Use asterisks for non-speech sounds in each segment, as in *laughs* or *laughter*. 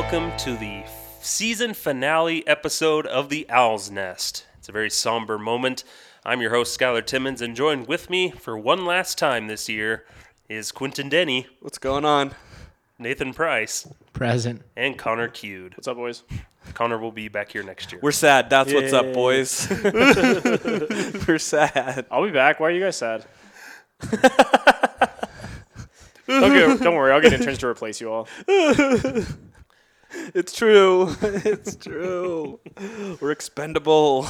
welcome to the season finale episode of The Owl's Nest. It's a very somber moment. I'm your host, Skylar Timmons, and joined with me for one last time this year is Quentin Denny, What's going on? Nathan Price, Present. and Connor Cute. What's up, boys? Connor will be back here next year. We're sad. That's what's up, boys. *laughs* We're sad. I'll be back. Why are you guys sad? *laughs* okay, don't worry. I'll get interns to replace you all. *laughs* *laughs* It's true. *laughs* It's true. We're expendable.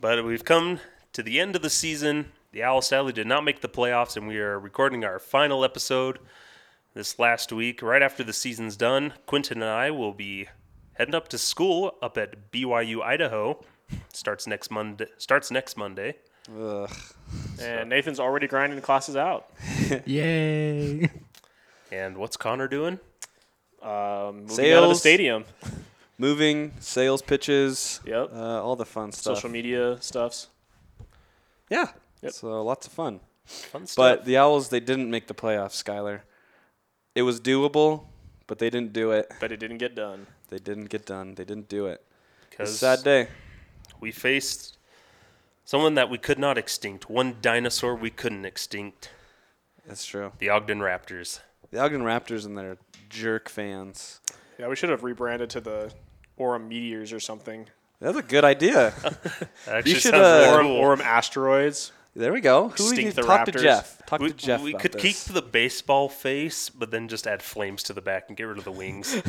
But we've come to the end of the season. The Owls sadly did not make the playoffs, and we are recording our final episode this last week. Right after the season's done, Quentin and I will be heading up to school up at BYU, Idaho. Starts next Monday. Starts next Monday. Ugh. And Nathan's already grinding the classes out. *laughs* Yay. And what's Connor doing? Um, moving out of the Sales. stadium. *laughs* Moving, sales pitches, Yep. uh, all the fun stuff. Social media stuffs. Yeah. Yep. So lots of fun. Fun stuff. But the Owls, they didn't make the playoffs, Skylar. It was doable, but they didn't do it. But it didn't get done. They didn't get done. They didn't do it. Because sad day. we faced someone that we could not extinct, one dinosaur we couldn't extinct, That's true. the Ogden Raptors. The Ogden Raptors and their jerk fans. Yeah, we should have rebranded to the Orem Meteors or something. That's a good idea. *laughs* That actually should, sounds uh, really Orem. Asteroids. There we go. Who we the talk to Jeff. Talk we, to Jeff. we could this. keep the baseball face, but then just add flames to the back and get rid of the wings. *laughs*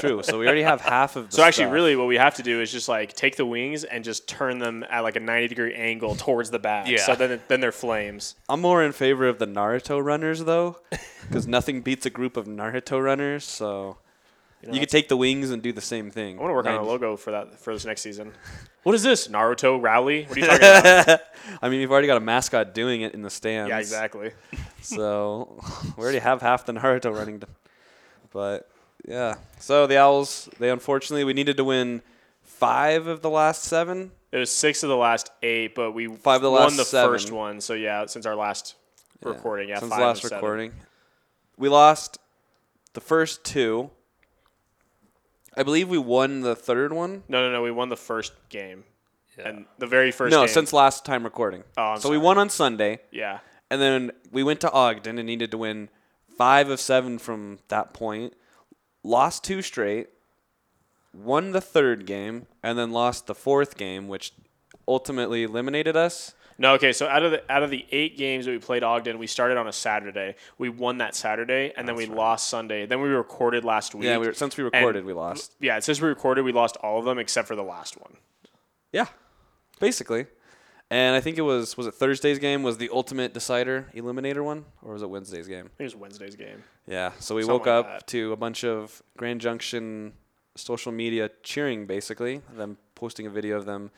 True. So we already have half of the *laughs* So actually, really, what we have to do is just like take the wings and just turn them at like a 90 degree angle towards the back. Yeah. So then, then they're flames. I'm more in favor of the Naruto runners though, because nothing beats a group of Naruto runners. So you, know, could take the wings and do the same thing. I want to work on a logo for that for this next season. *laughs* What is this? Naruto rally? What are you talking about? *laughs* I mean, we've already got a mascot doing it in the stands. yeah, exactly. *laughs* So we already have half the Naruto running. d- But yeah. So the Owls, they unfortunately we needed to win five of the last seven. It was six of the last eight, but we Five of the won last the seven. first one. So yeah, since our last recording, yeah, since five last recording. We lost the first two. I believe we won the third one. No, no, no. We won the first game, Yeah. and the very first. no, game, since last time recording. Oh, I'm so we won on Sunday, yeah, and then we went to Ogden and needed to win five of seven from that point. Lost two straight, won the third game, and then lost the fourth game, which ultimately eliminated us. No. Okay, so out of the out of the eight games that we played Ogden, we started on a Saturday. We won that Saturday, and then we lost Sunday. Then we recorded last week. Yeah, we were, since we recorded, we lost. Yeah, since we recorded, we lost all of them except for the last one. Yeah, basically. And I think it was was it Thursday's game was the ultimate decider eliminator one, or was it Wednesday's game? I think it was Wednesday's game. Yeah. So we Something woke like up that. to a bunch of Grand Junction social media cheering, basically them posting a video of them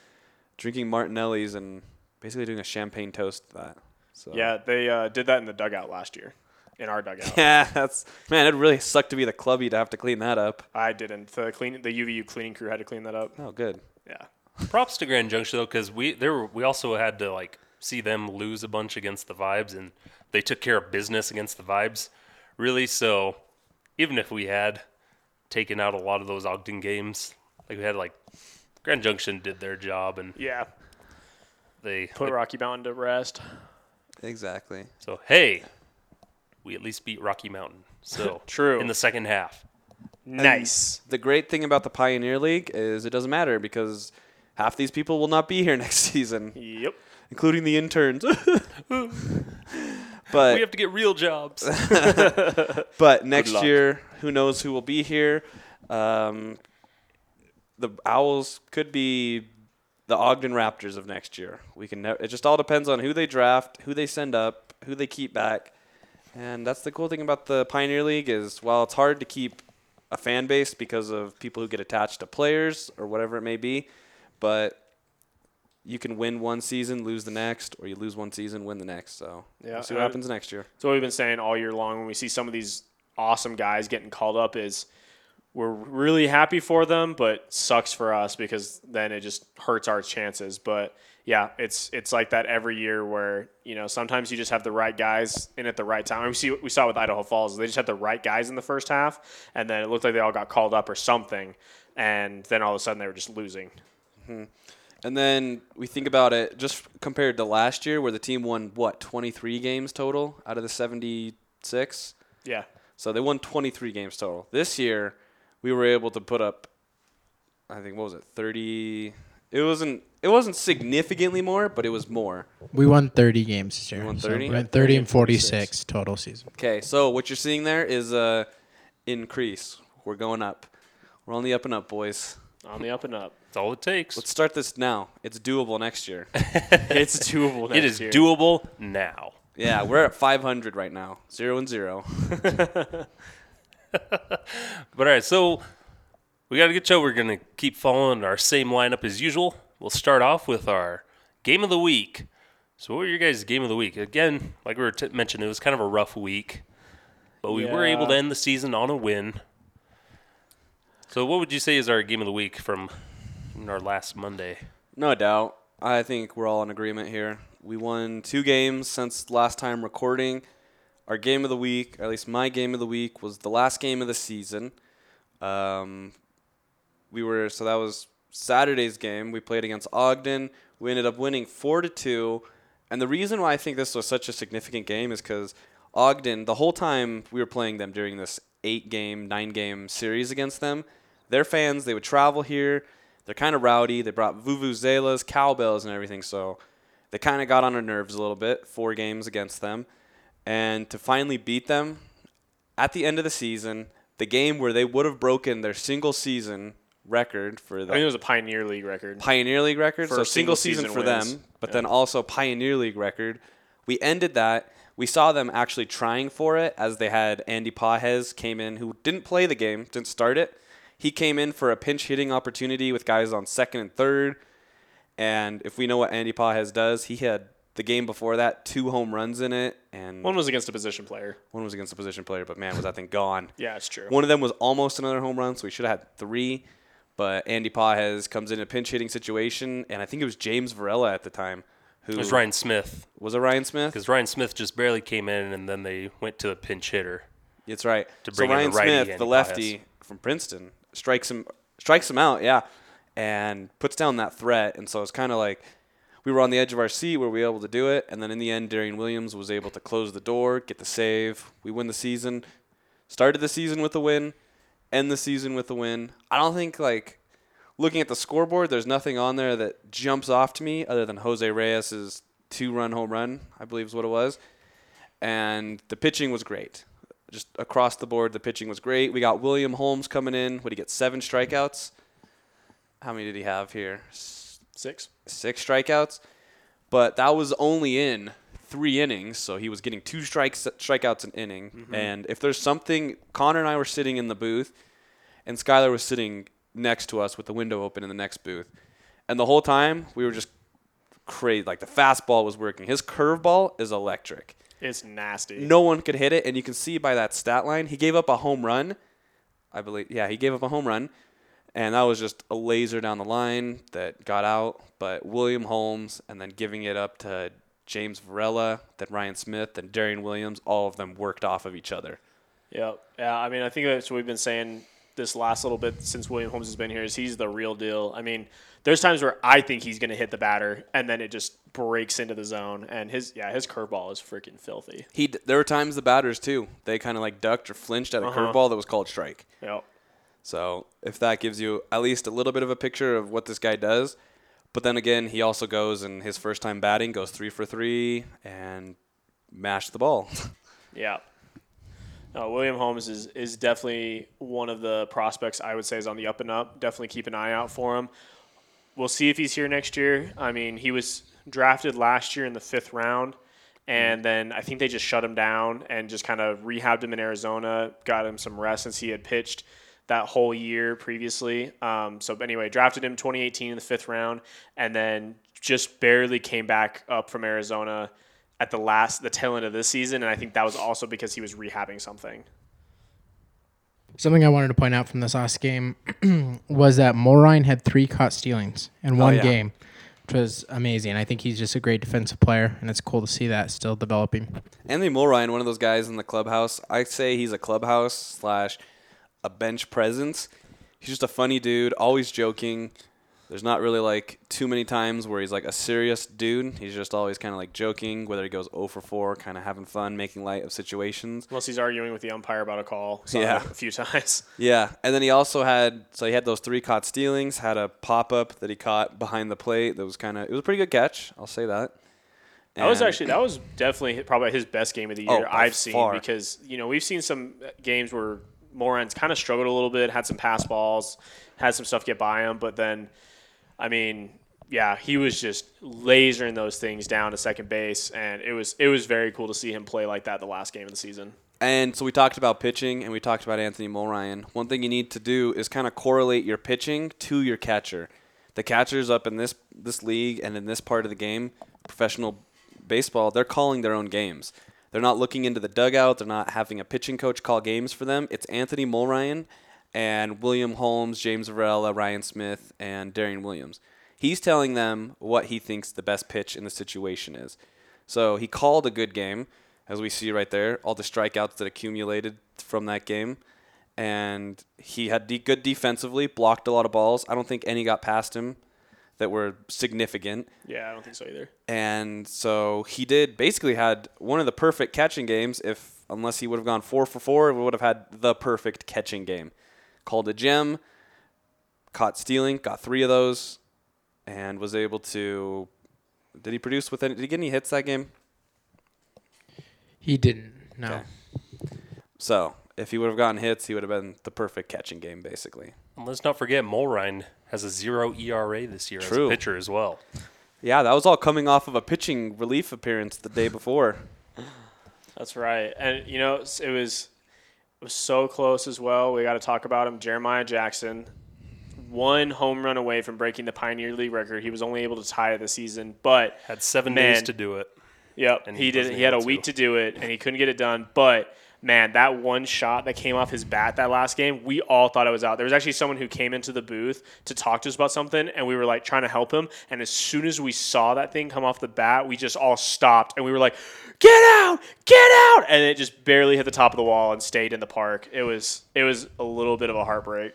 drinking Martinellis and basically doing a champagne toast to that. So Yeah, they uh, did that in the dugout last year, in our dugout. *laughs* Yeah, that's man. It really sucked to be the clubby to have to clean that up. I didn't. The clean the UVU cleaning crew had to clean that up. Oh, good. Yeah. Props to Grand Junction though, because we there were, we also had to like see them lose a bunch against the Vibes, and they took care of business against the Vibes, really. So even if we had taken out a lot of those Ogden games, like we had like Grand Junction did their job, and Yeah. They Put Rocky Mountain to rest. Exactly. so hey, we at least beat Rocky Mountain. So *laughs* True. in the second half. Nice. The great thing about the Pioneer League is it doesn't matter because half these people will not be here *laughs* next season, Yep. including the interns. *laughs* but We have to get real jobs. But next year, who knows who will be here? Um, the Owls could be the Ogden Raptors of next year. We can. It just all depends on who they draft, who they send up, who they keep back, and that's the cool thing about the Pioneer League is while it's hard to keep a fan base because of people who get attached to players or whatever it may be, but you can win one season, lose the next, or you lose one season, win the next. So Yeah, we'll see what happens next year. So what we've been saying all year long when we see some of these awesome guys getting called up is we're really happy for them, but sucks for us because then it just hurts our chances. But yeah, it's it's like that every year where you know sometimes you just have the right guys in at the right time. We see we saw with Idaho Falls, they just had the right guys in the first half, and then it looked like they all got called up or something, and then all of a sudden they were just losing. Mm-hmm. And then we think about it just compared to last year, where the team won what 23 games total out of the 76. Yeah, So they won 23 games total. This year, we were able to put up, I think what was it, 30. It wasn't. It wasn't significantly more, but it was more. We won 30 games this year. won so 30? we went 30 and 46 total season. Okay, so what you're seeing there is a increase. We're going up. We're on the up and up, boys. on the up and up. That's all it takes. Let's start this now. It's doable next year. *laughs* It's doable. Next year. it is year. doable now. *laughs* yeah, we're at 500 right now. Zero and zero. *laughs* But all right, so we got to get you. We're going to keep following our same lineup as usual. We'll start off with our game of the week. So, what were your guys' game of the week? Again, like we were t- mentioning, it was kind of a rough week, but we were able to end the season on a win. So, what would you say is our game of the week from our last Monday? No doubt. I think we're all in agreement here. We won two games since last time recording. Our game of the week, or at least my game of the week, was the last game of the season. Um, we were so that was Saturday's game. We played against Ogden. We ended up winning four to two. And the reason why I think this was such a significant game is because Ogden, the whole time we were playing them during this eight game, nine game series against them, their fans, they would travel here. They're kind of rowdy. They brought vuvuzelas, cowbells, and everything. So they kind of got on our nerves a little bit. Four games against them. And to finally beat them at the end of the season, the game where they would have broken their single season record for the I think the it was a Pioneer League record. Pioneer League record, For so single single season, season for them, but then also Pioneer League record. We ended that. We saw them actually trying for it as they had Andy Pages came in who didn't play the game, didn't start it. He came in for a pinch hitting opportunity with guys on second and third. And if we know what Andy Pajes does, he had the game before that two home runs in it, and One was against a position player. one was against a position player. But man, was that thing gone? *laughs* Yeah, it's true. One of them was almost another home run, so we should have had three. But Andy Pages comes in a pinch hitting situation, and I think it was James Varela at the time who It was Ryan Smith Was it Ryan Smith? because Ryan Smith just barely came in, and then they went to a pinch hitter. That's right. to so bring in Ryan the righty, Smith, Andy the lefty from Princeton, strikes him strikes him out, yeah, and puts down that threat. And so it's kind of like we were on the edge of our seat Were we able to do it, and then in the end, Darian Williams was able to close the door, get the save. We win the season. Started the season with a win, end the season with a win. I don't think like looking at the scoreboard, there's nothing on there that jumps off to me other than Jose Reyes's two-run home run, I believe is what it was. And the pitching was great. Just across the board, the pitching was great. We got William Holmes coming in. Did he get? Seven strikeouts. How many did he have here? Six. Six strikeouts. But that was only in three innings, so he was getting two strikes, strikeouts an inning. Mm-hmm. And if there's something, Connor and I were sitting in the booth, and Skylar was sitting next to us with the window open in the next booth. And the whole time, we were just crazy. Like the fastball was working. His curveball is electric. It's nasty. No one could hit it, and you can see by that stat line, he gave up a home run. I believe, yeah, he gave up a home run, and that was just a laser down the line that got out. But William Holmes, and then giving it up to James Varela, then Ryan Smith, then Darian Williams, all of them worked off of each other. Yeah, yeah. I mean, I think that's what we've been saying this last little bit since William Holmes has been here. Is he's the real deal. I mean, there's times where I think he's going to hit the batter, and then it just breaks into the zone. And his yeah, his curveball is freaking filthy. He, there were times the batters too, they kind of like ducked or flinched at a Uh-huh. curveball that was called strike. Yeah. So if that gives you at least a little bit of a picture of what this guy does, but then again, he also goes and his first time batting goes three for three and mashed the ball. *laughs* Yeah. No, William Holmes is, is definitely one of the prospects I would say is on the up and up. Definitely keep an eye out for him. We'll see if he's here next year. I mean, he was drafted last year in the fifth round, and mm. then I think they just shut him down and just kind of rehabbed him in Arizona, got him some rest since he had pitched that whole year previously. Um, so, anyway, drafted him 2018 in the fifth round, and then just barely came back up from Arizona at the last, the tail end of this season, and I think that was also because he was rehabbing something. Something I wanted to point out from this last game *clears throat* was that Mulrine had three caught stealings in one yeah. game, which was amazing. I think he's just a great defensive player, and it's cool to see that still developing. Anthony Mulrine, one of those guys in the clubhouse. I'd say he's a clubhouse slash a bench presence. He's just a funny dude, always joking. There's not really like too many times where he's like a serious dude. He's just always kind of like joking, whether he goes 0 for 4, kind of having fun, making light of situations. Unless he's arguing with the umpire about a call. Saw Yeah. a few *laughs* times. Yeah, and then he also had so he had those three caught stealings, had a pop up that he caught behind the plate that was kind of it was a pretty good catch. I'll say that. That was actually that was definitely probably his best game of the Oh, year by I've seen far. because you know we've seen some games where Moran's kind of struggled a little bit, had some pass balls, had some stuff get by him, but then, I mean, yeah, he was just lasering those things down to second base, and it was it was very cool to see him play like that the last game of the season. And so we talked about pitching and we talked about Anthony Mulrine. One thing you need to do is kind of correlate your pitching to your catcher. The catchers up in this this league and in this part of the game, professional baseball, they're calling their own games. They're not looking into the dugout. They're not having a pitching coach call games for them. It's Anthony Mulrine and William Holmes, James Varela, Ryan Smith, and Darian Williams. He's telling them what he thinks the best pitch in the situation is. So he called a good game, as we see right there, all the strikeouts that accumulated from that game. And he had de- good defensively, blocked a lot of balls. I don't think any got past him that were significant. Yeah, I don't think so either. And so he did basically had one of the perfect catching games. If unless he would have gone four for four, we would have had the perfect catching game. Called a gem, caught stealing, got three of those, and was able to. Did he produce with any? Did he get any hits that game? He didn't. No. Okay. So if he would have gotten hits, he would have been the perfect catching game, basically. And let's not forget Mulrine has a zero ERA this year True. as a pitcher as well. Yeah, that was all coming off of a pitching relief appearance the day before. That's right, and you know it was it was so close as well. We got to talk about him, Jeremiah Jackson. One home run away from breaking the Pioneer League record. He was only able to tie it this season, but Had seven Man. days to do it. Yep, And he, he did. wasn't He had a week to. to do it, and he couldn't get it done. But man, that one shot that came off his bat that last game, we all thought it was out. There was actually someone who came into the booth to talk to us about something, and we were like trying to help him. And as soon as we saw that thing come off the bat, we just all stopped, and we were like, "Get out! Get out!" And it just barely hit the top of the wall and stayed in the park. It was it was a little bit of a heartbreak.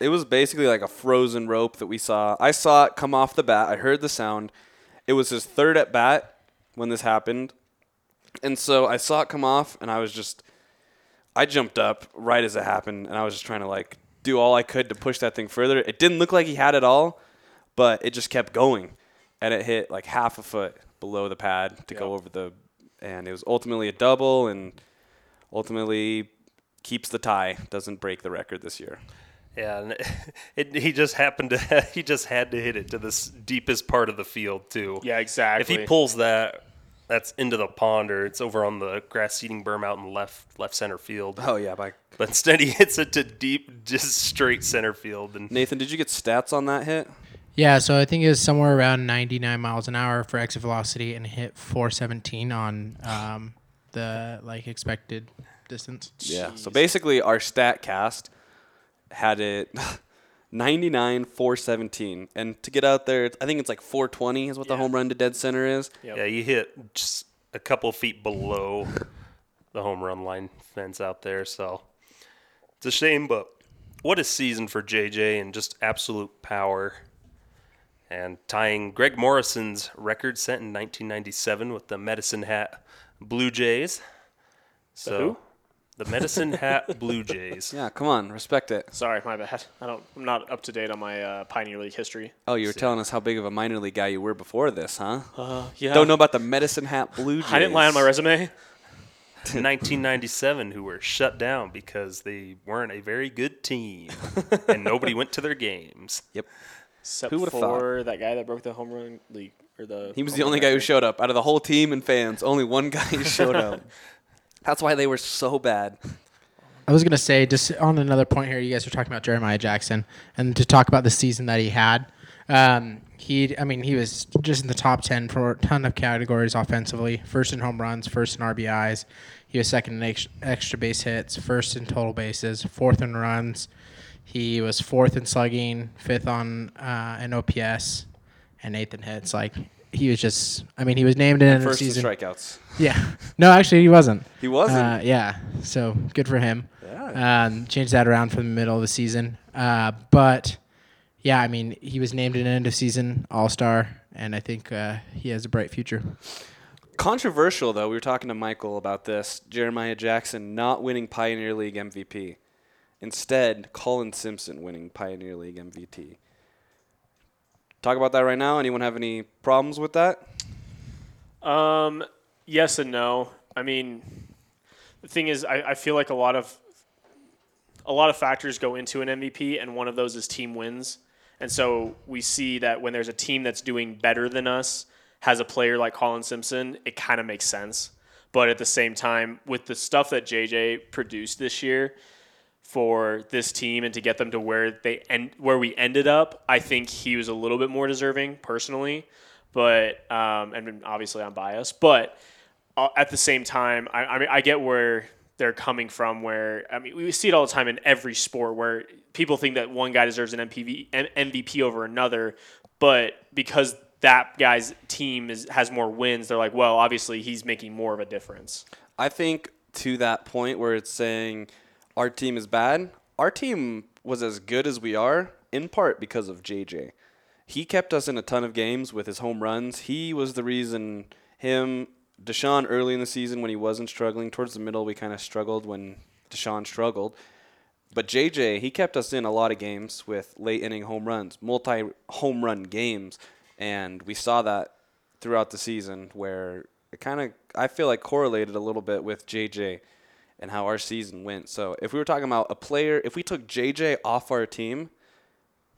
It was basically like a frozen rope that we saw. I saw it come off the bat. I heard the sound. It was his third at bat when this happened. And so I saw it come off and I was just I jumped up right as it happened and I was just trying to like do all I could to push that thing further. It didn't look like he had it all, but it just kept going. And it hit like half a foot below the pad to go over the and it was ultimately a double and ultimately keeps the tie, doesn't break the record this year. Yeah, and *laughs* it, he just happened to *laughs* he just had to hit it to this deepest part of the field too. Yeah, exactly. If he pulls that, that's into the pond or it's over on the grass seeding berm out in left left center field. Oh yeah, by *laughs* But instead he hits it to deep, just straight center field. And Nathan, did you get stats on that hit? Yeah, so I think it was somewhere around 99 miles an hour for exit velocity and hit 417 on um, the like expected distance. Yeah. So basically, our stat cast had it *laughs* 99 417, and to get out there, I think it's like 420 is what the home run to dead center is. Yep. yeah, you hit just a couple feet below the home run line fence out there. So it's a shame, but what a season for JJ and just absolute power. And tying Greg Morrison's record set in 1997 with the Medicine Hat Blue Jays. So who? The Medicine Hat Blue Jays. Yeah, come on, respect it. Sorry, my bad. I don't. I'm not up to date on my uh, Pioneer League history. Oh, you were telling us how big of a minor league guy you were before this, huh? Uh, yeah. Don't know about the Medicine Hat Blue Jays. I didn't lie on my resume. *laughs* 1997 who were shut down because they weren't a very good team *laughs* and nobody went to their games. Yep. Except Who would've for that guy that broke the home run league or the. He was home the run only guy who record. showed up out of the whole team and fans. Only one guy *laughs* showed up. That's why they were so bad. I was gonna say just on another point here, you guys were talking about Jeremiah Jackson, and to talk about the season that he had. Um, he, I mean, he was just in the top ten for a ton of categories offensively. First in home runs, first in RBIs. He was second in ex- extra base hits, first in total bases, fourth in runs. He was fourth in slugging, fifth on uh, an OPS, and eighth in hits. Like he was just, I mean, he was named in the First season. strikeouts. *laughs* Yeah, no, actually, he wasn't. He wasn't. Uh, yeah, so good for him. Yeah. Um, changed that around for the middle of the season. Uh, but yeah, I mean, he was named an end of season All Star, and I think uh, he has a bright future. Controversial though, we were talking to Michael about this. Jeremiah Jackson not winning Pioneer League MVP. Instead, Colin Simpson winning Pioneer League MVP. Talk about that right now. Anyone have any problems with that? Um, yes and no. I mean, the thing is, I, I feel like a lot of a lot of factors go into an MVP, and one of those is team wins. And so we see that when there's a team that's doing better than us, has a player like Colin Simpson, it kind of makes sense. But at the same time, with the stuff that JJ produced this year for this team and to get them to where they end, where we ended up, I think he was a little bit more deserving personally. But um, and obviously I'm biased, but uh, at the same time, I, I mean I get where they're coming from. Where I mean we see it all the time in every sport where people think that one guy deserves an MPV, M- MVP over another, but because that guy's team is, has more wins, they're like, well, obviously he's making more of a difference. I think to that point where it's saying our team is bad, our team was as good as we are in part because of JJ. He kept us in a ton of games with his home runs. He was the reason him D'Shawn early in the season when he wasn't struggling. Towards the middle, we kind of struggled when D'Shawn struggled. But JJ, he kept us in a lot of games with late inning home runs, multi home run games, and we saw that throughout the season where it kind of I feel like correlated a little bit with JJ and how our season went. So if we were talking about a player, if we took JJ off our team,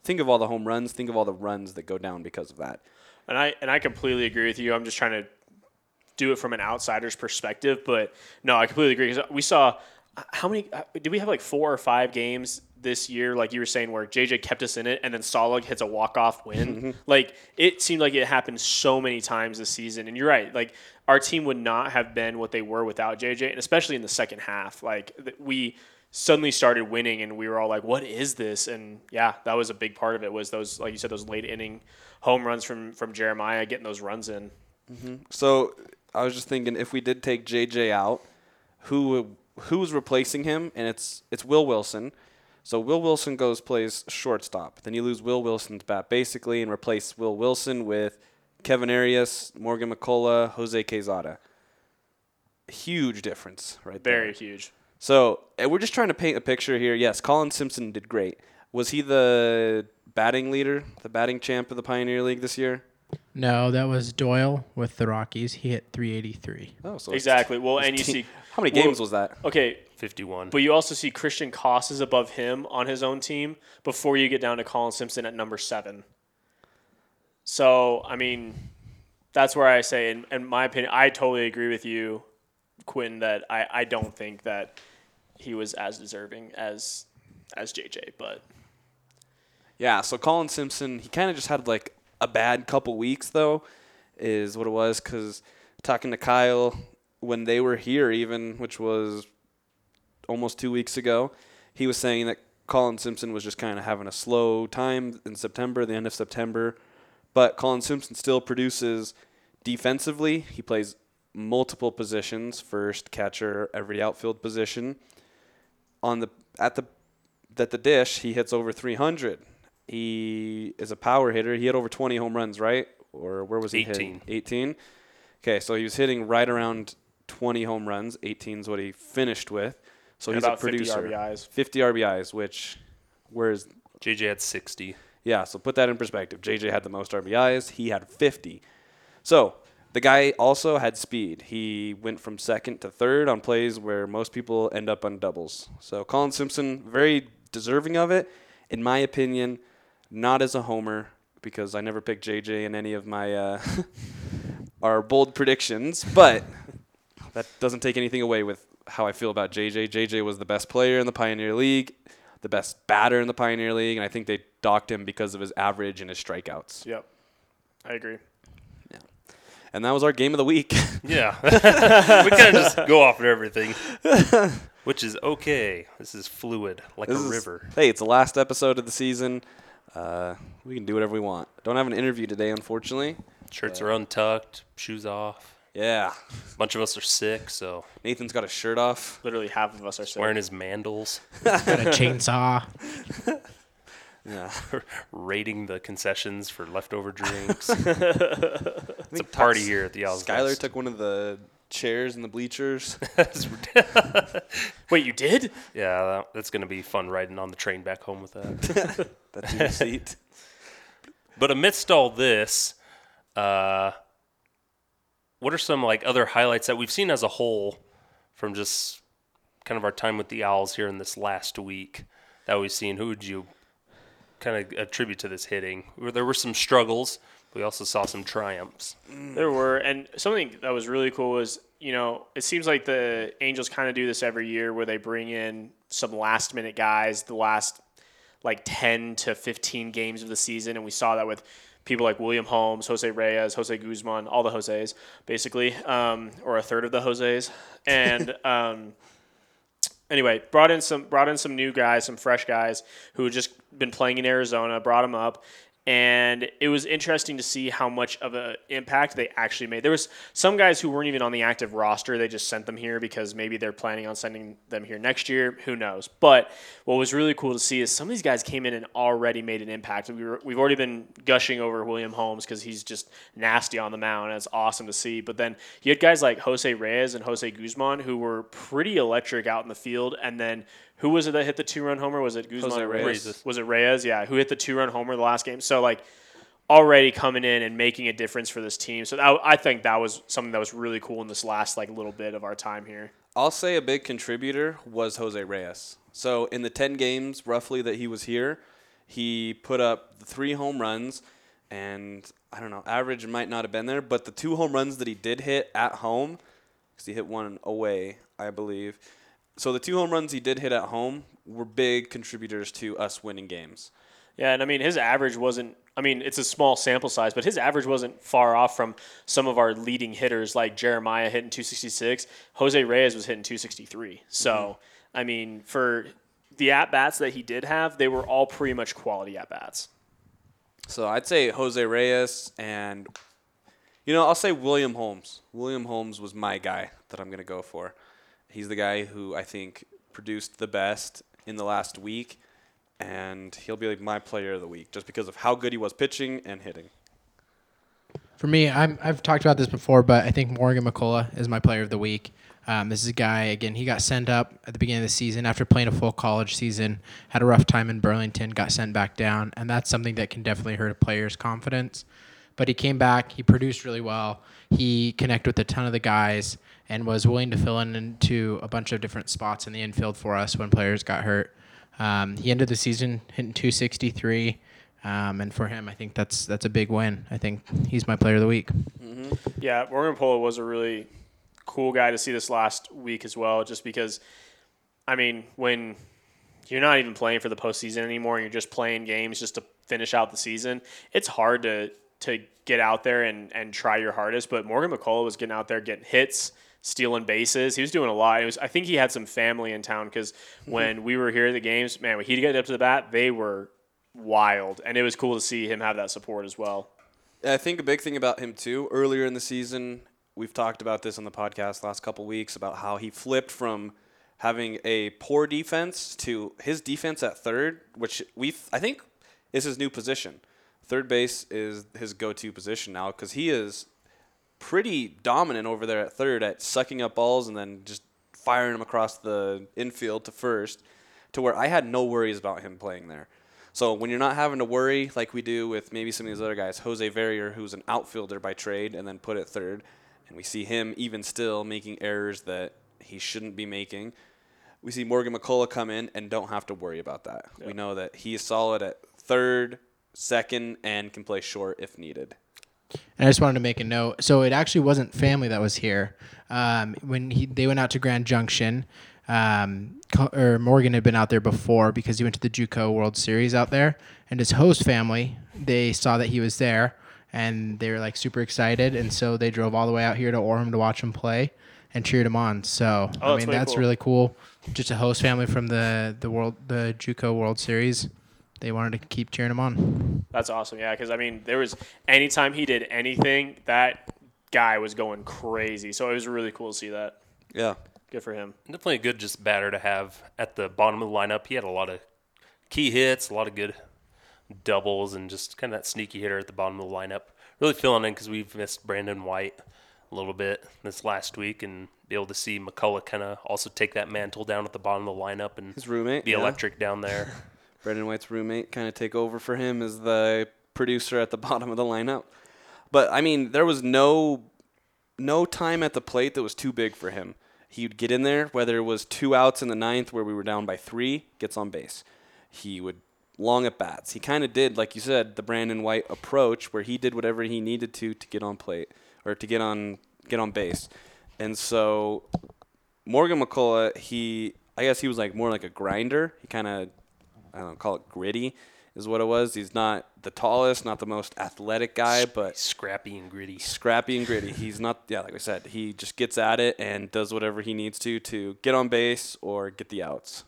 think of all the home runs, think of all the runs that go down because of that. And I and I completely agree with you. I'm just trying to do it from an outsider's perspective, but no, I completely agree. 'Cause we saw how many uh, did we have like four or five games this year, like you were saying, where JJ kept us in it, and then Solig hits a walk off win. *laughs* like it seemed like it happened so many times this season. And you're right, like our team would not have been what they were without JJ, and especially in the second half, like we suddenly started winning and we were all like what is this and yeah that was a big part of it was those like you said those late inning home runs from from jeremiah getting those runs in mm-hmm. So I was just thinking if we did take JJ out, who who's replacing him? And it's it's Will Wilson. So Will Wilson goes plays shortstop. Then you lose Will Wilson's bat basically and replace Will Wilson with Kevin Arias, Morgan McCullough, Jose Quezada. Huge difference right there. very huge So eh, we're just trying to paint a picture here. Yes, Colin Simpson did great. Was he the batting leader, the batting champ of the Pioneer League this year? No, that was Doyle with the Rockies. He hit 383. Oh, so exactly well and you team- see how many well, games was that? okay 51. but you also see christian koss is above him on his own team before you get down to colin simpson at number seven so i mean that's where i say in, in my opinion i totally agree with you quinn that I, I don't think that he was as deserving as as jj but Yeah, so Colin Simpson, he kind of just had like a bad couple weeks though, is what it was. Because talking to Kyle when they were here, even which was almost two weeks ago, he was saying that Colin Simpson was just kind of having a slow time in September, the end of September. But Colin Simpson still produces defensively. He plays multiple positions, first catcher, every outfield position. On the at the at the dish, he hits over 300. He is a power hitter. He had over 20 home runs, right? Or where was he 18. hitting? 18. Okay, so he was hitting right around 20 home runs. 18 is what he finished with. So And he's a 50 producer. RBIs. 50 RBIs, which where's JJ had 60. Yeah, so put that in perspective. JJ had the most RBIs. He had 50. So the guy also had speed. He went from second to third on plays where most people end up on doubles. So Colin Simpson, very deserving of it. In my opinion, not as a homer because I never picked JJ in any of my uh, *laughs* our bold predictions, but that doesn't take anything away with how I feel about JJ. JJ was the best player in the Pioneer League. The best batter in the Pioneer League, and I think they docked him because of his average and his strikeouts. Yep, I agree. Yeah, and that was our game of the week. *laughs* Yeah. *laughs* we kind of just go off of everything, *laughs* which is okay. This is fluid, like This a is- river. Hey, it's the last episode of the season. Uh, we can do whatever we want. Don't have an interview today, unfortunately. Shirts are untucked, shoes off. Yeah, A bunch of us are sick, so Nathan's got his shirt off. Literally half of us are sick. wearing his mandals, *laughs* Got a chainsaw. Yeah, *laughs* raiding the concessions for leftover *laughs* drinks. It's a think party here at the Owls. Skylar Nest. took one of the chairs in the bleachers. Wait, you did? yeah, that, that's going to be fun riding on the train back home with that. that team seat. But amidst all this, uh, what are some like other highlights that we've seen as a whole from just kind of our time with the Owls here in this last week that we've seen? Who would you kind of attribute to this hitting? There were some struggles. We also saw some triumphs. Mm. There were, and something that was really cool was, you know, it seems like the Angels kind of do this every year where they bring in some last minute guys, the last like 10 to 15 games of the season. And we saw that with people like William Holmes, Jose Reyes, Jose Guzman, all the Jose's, basically, um, or a third of the Jose's. And, *laughs* um, anyway, brought in some brought in some new guys, some fresh guys who had just been playing in Arizona. Brought them up, and it was interesting to see how much of an impact they actually made. There was some guys who weren't even on the active roster; they just sent them here because maybe they're planning on sending them here next year. Who knows? But what was really cool to see is some of these guys came in and already made an impact. We were, we've already been gushing over William Holmes because he's just nasty on the mound. And it's awesome to see. But then you had guys like Jose Reyes and Jose Guzman who were pretty electric out in the field. And then who was it that hit the two run homer? Was it Guzman? Jose Reyes. Reyes. Was it Reyes? Yeah, who hit the two run homer the last game. So like already coming in and making a difference for this team. So that, I think that was something that was really cool in this last like little bit of our time here. I'll say a big contributor was Jose Reyes. So in the 10 games roughly that he was here, he put up three home runs and I don't know, average might not have been there, but the two home runs that he did hit at home, because he hit one away, I believe. So the two home runs he did hit at home were big contributors to us winning games. Yeah, and I mean his average wasn't. I mean it's a small sample size, but his average wasn't far off from some of our leading hitters like Jeremiah hitting 266. Jose Reyes was hitting 263. So mm-hmm. I mean for the at bats that he did have, they were all pretty much quality at bats. So I'd say Jose Reyes and you know, I'll say William Holmes. William Holmes was my guy that I'm going to go for. He's the guy who I think produced the best in the last week and he'll be like my player of the week just because of how good he was pitching and hitting. For me, I'm, I've talked about this before, but I think Morgan McCullough is my player of the week. Um, this is a guy, again, he got sent up at the beginning of the season after playing a full college season, had a rough time in Burlington, got sent back down, and that's something that can definitely hurt a player's confidence. But he came back, he produced really well, he connected with a ton of the guys, and was willing to fill in into a bunch of different spots in the infield for us when players got hurt. Um, he ended the season hitting 263. Um, and for him, I think that's that's a big win. I think he's my player of the week. Yeah, Morgan Polo was a really cool guy to see this last week as well, just because, I mean, when you're not even playing for the postseason anymore and you're just playing games just to finish out the season, it's hard to to get out there and, and try your hardest. But Morgan McCullough was getting out there, getting hits, stealing bases. He was doing a lot. It was, I think he had some family in town because mm-hmm. when we were here at the games, man, when he'd get up to the bat, they were wild. And it was cool to see him have that support as well. I think a big thing about him too. Earlier in the season, we've talked about this on the podcast last couple weeks about how he flipped from having a poor defense to his defense at third, which we I think is his new position. Third base is his go-to position now because he is pretty dominant over there at third at sucking up balls and then just firing them across the infield to first, to where I had no worries about him playing there. So when you're not having to worry like we do with maybe some of these other guys, Jose Verrier, who's an outfielder by trade and then put at third, and we see him even still making errors that he shouldn't be making. We see Morgan McCullough come in and don't have to worry about that. We know that he is solid at third, second, and can play short if needed. And I just wanted to make a note. So it actually wasn't family that was here. Um, when he, they went out to Grand Junction, um, or Morgan had been out there before because he went to the JUCO World Series out there, and his host family they saw that he was there, and they were like super excited, and so they drove all the way out here to Orem to watch him play and cheered him on. So Oh, I that's mean way that's cool. really cool. Just a host family from the the world the JUCO World Series. They wanted to keep cheering him on. That's awesome. Yeah, because I mean, there was anytime he did anything, that guy was going crazy. So it was really cool to see that. Yeah. Good for him. Definitely a good just batter to have at the bottom of the lineup. He had a lot of key hits, a lot of good doubles, and just kind of that sneaky hitter at the bottom of the lineup. Really feeling in because we've missed Brandon White a little bit this last week, and be able to see McCullough kind of also take that mantle down at the bottom of the lineup and His roommate. be yeah. electric down there. *laughs* Brendan White's roommate kind of take over for him as the producer at the *laughs* bottom of the lineup. But I mean, there was no no time at the plate that was too big for him. He'd get in there, whether it was two outs in the ninth where we were down by three, gets on base. He would long at bats. He kind of did, like you said, the Brandon White approach, where he did whatever he needed to to get on plate or to get on get on base. And so Morgan McCullough, he I guess he was like more like a grinder. He kind of I don't know, call it gritty is what it was. He's not the tallest, not the most athletic guy, but Scrappy and gritty. scrappy and gritty. *laughs* He's not yeah, like I said, he just gets at it and does whatever he needs to to get on base or get the outs.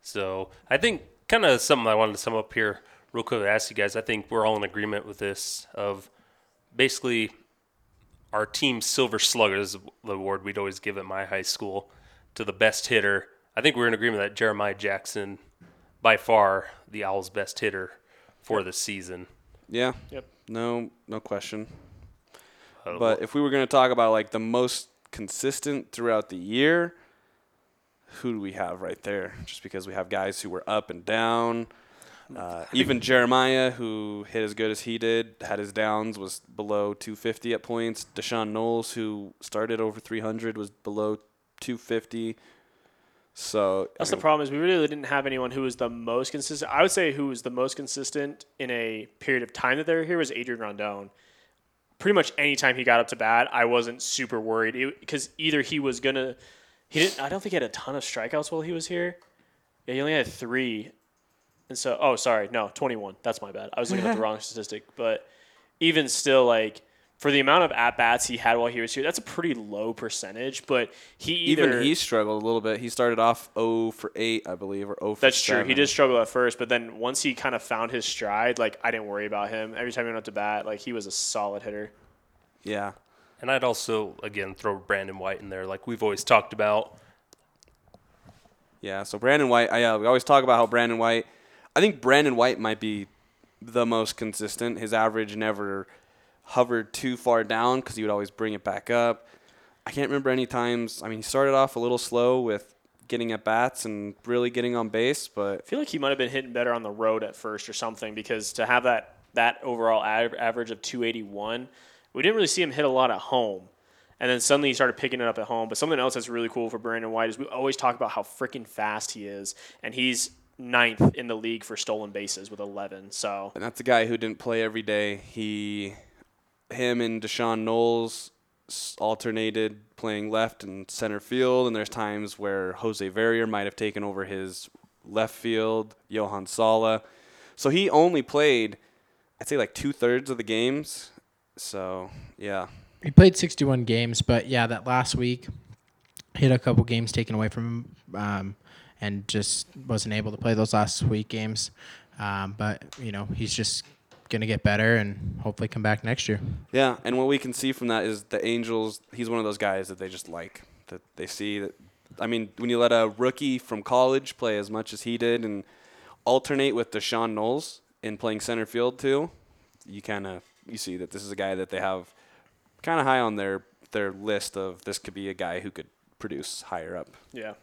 So I think kind of something I wanted to sum up here real quick to ask you guys. I think we're all in agreement with this of basically our team silver slugger is the award we'd always give at my high school to the best hitter. I think we're in agreement that Jeremiah Jackson, by far the Owls' best hitter for the season. Yeah. Yep. No, no question. Uh, But if we were going to talk about like the most consistent throughout the year, who do we have right there? Just because we have guys who were up and down. Uh, even Jeremiah, who hit as good as he did, had his downs, was below 250 at points. D'Shawn Knowles, who started over 300, was below 250. So That's I the problem is we really didn't have anyone who was the most consistent. I would say who was the most consistent in a period of time that they were here was Adrian Rondon. Pretty much any time he got up to bat, I wasn't super worried because either he was gonna, he didn't. I don't think he had a ton of strikeouts while he was here. Yeah, he only had three, and so oh sorry, no twenty one. That's my bad. I was looking at the *laughs* wrong statistic, but even still, like for the amount of at bats he had while he was here, that's a pretty low percentage. But he either even he struggled a little bit. He started off 0 for 8, I believe, or 0 for That's true. He did struggle at first, but then once he kind of found his stride, like I didn't worry about him. Every time he went up to bat, like he was a solid hitter. Yeah. And I'd also, again, throw Brandon White in there, like we've always talked about. Yeah, so Brandon White, I, uh, we always talk about how Brandon White, I think Brandon White might be the most consistent. His average never hovered too far down because he would always bring it back up. I can't remember any times. I mean, he started off a little slow with getting at bats and really getting on base, but I feel like he might have been hitting better on the road at first or something because to have that that overall average of 281, we didn't really see him hit a lot at home. And then suddenly he started picking it up at home. But something else that's really cool for Brandon White is we always talk about how freaking fast he is, and he's ninth in the league for stolen bases with 11. So and that's a guy who didn't play every day. He, him and D'Shawn Knowles alternated playing left and center field, and there's times where Jose Verrier might have taken over his left field, Johan Sala. So he only played, I'd say like two thirds of the games. So yeah, He played 61 games, but yeah, that last week he had a couple games taken away from him, um, and just wasn't able to play those last week games. Um, but you know, he's just gonna get better and hopefully come back next year. yeah. And what we can see from that is the Angels. He's one of those guys that they just like that they see that. I mean, when you let a rookie from college play as much as he did and alternate with D'Shawn Knowles in playing center field too, you kind of you see that this is a guy that they have kind of high on their their list of this could be a guy who could produce higher up. yeah,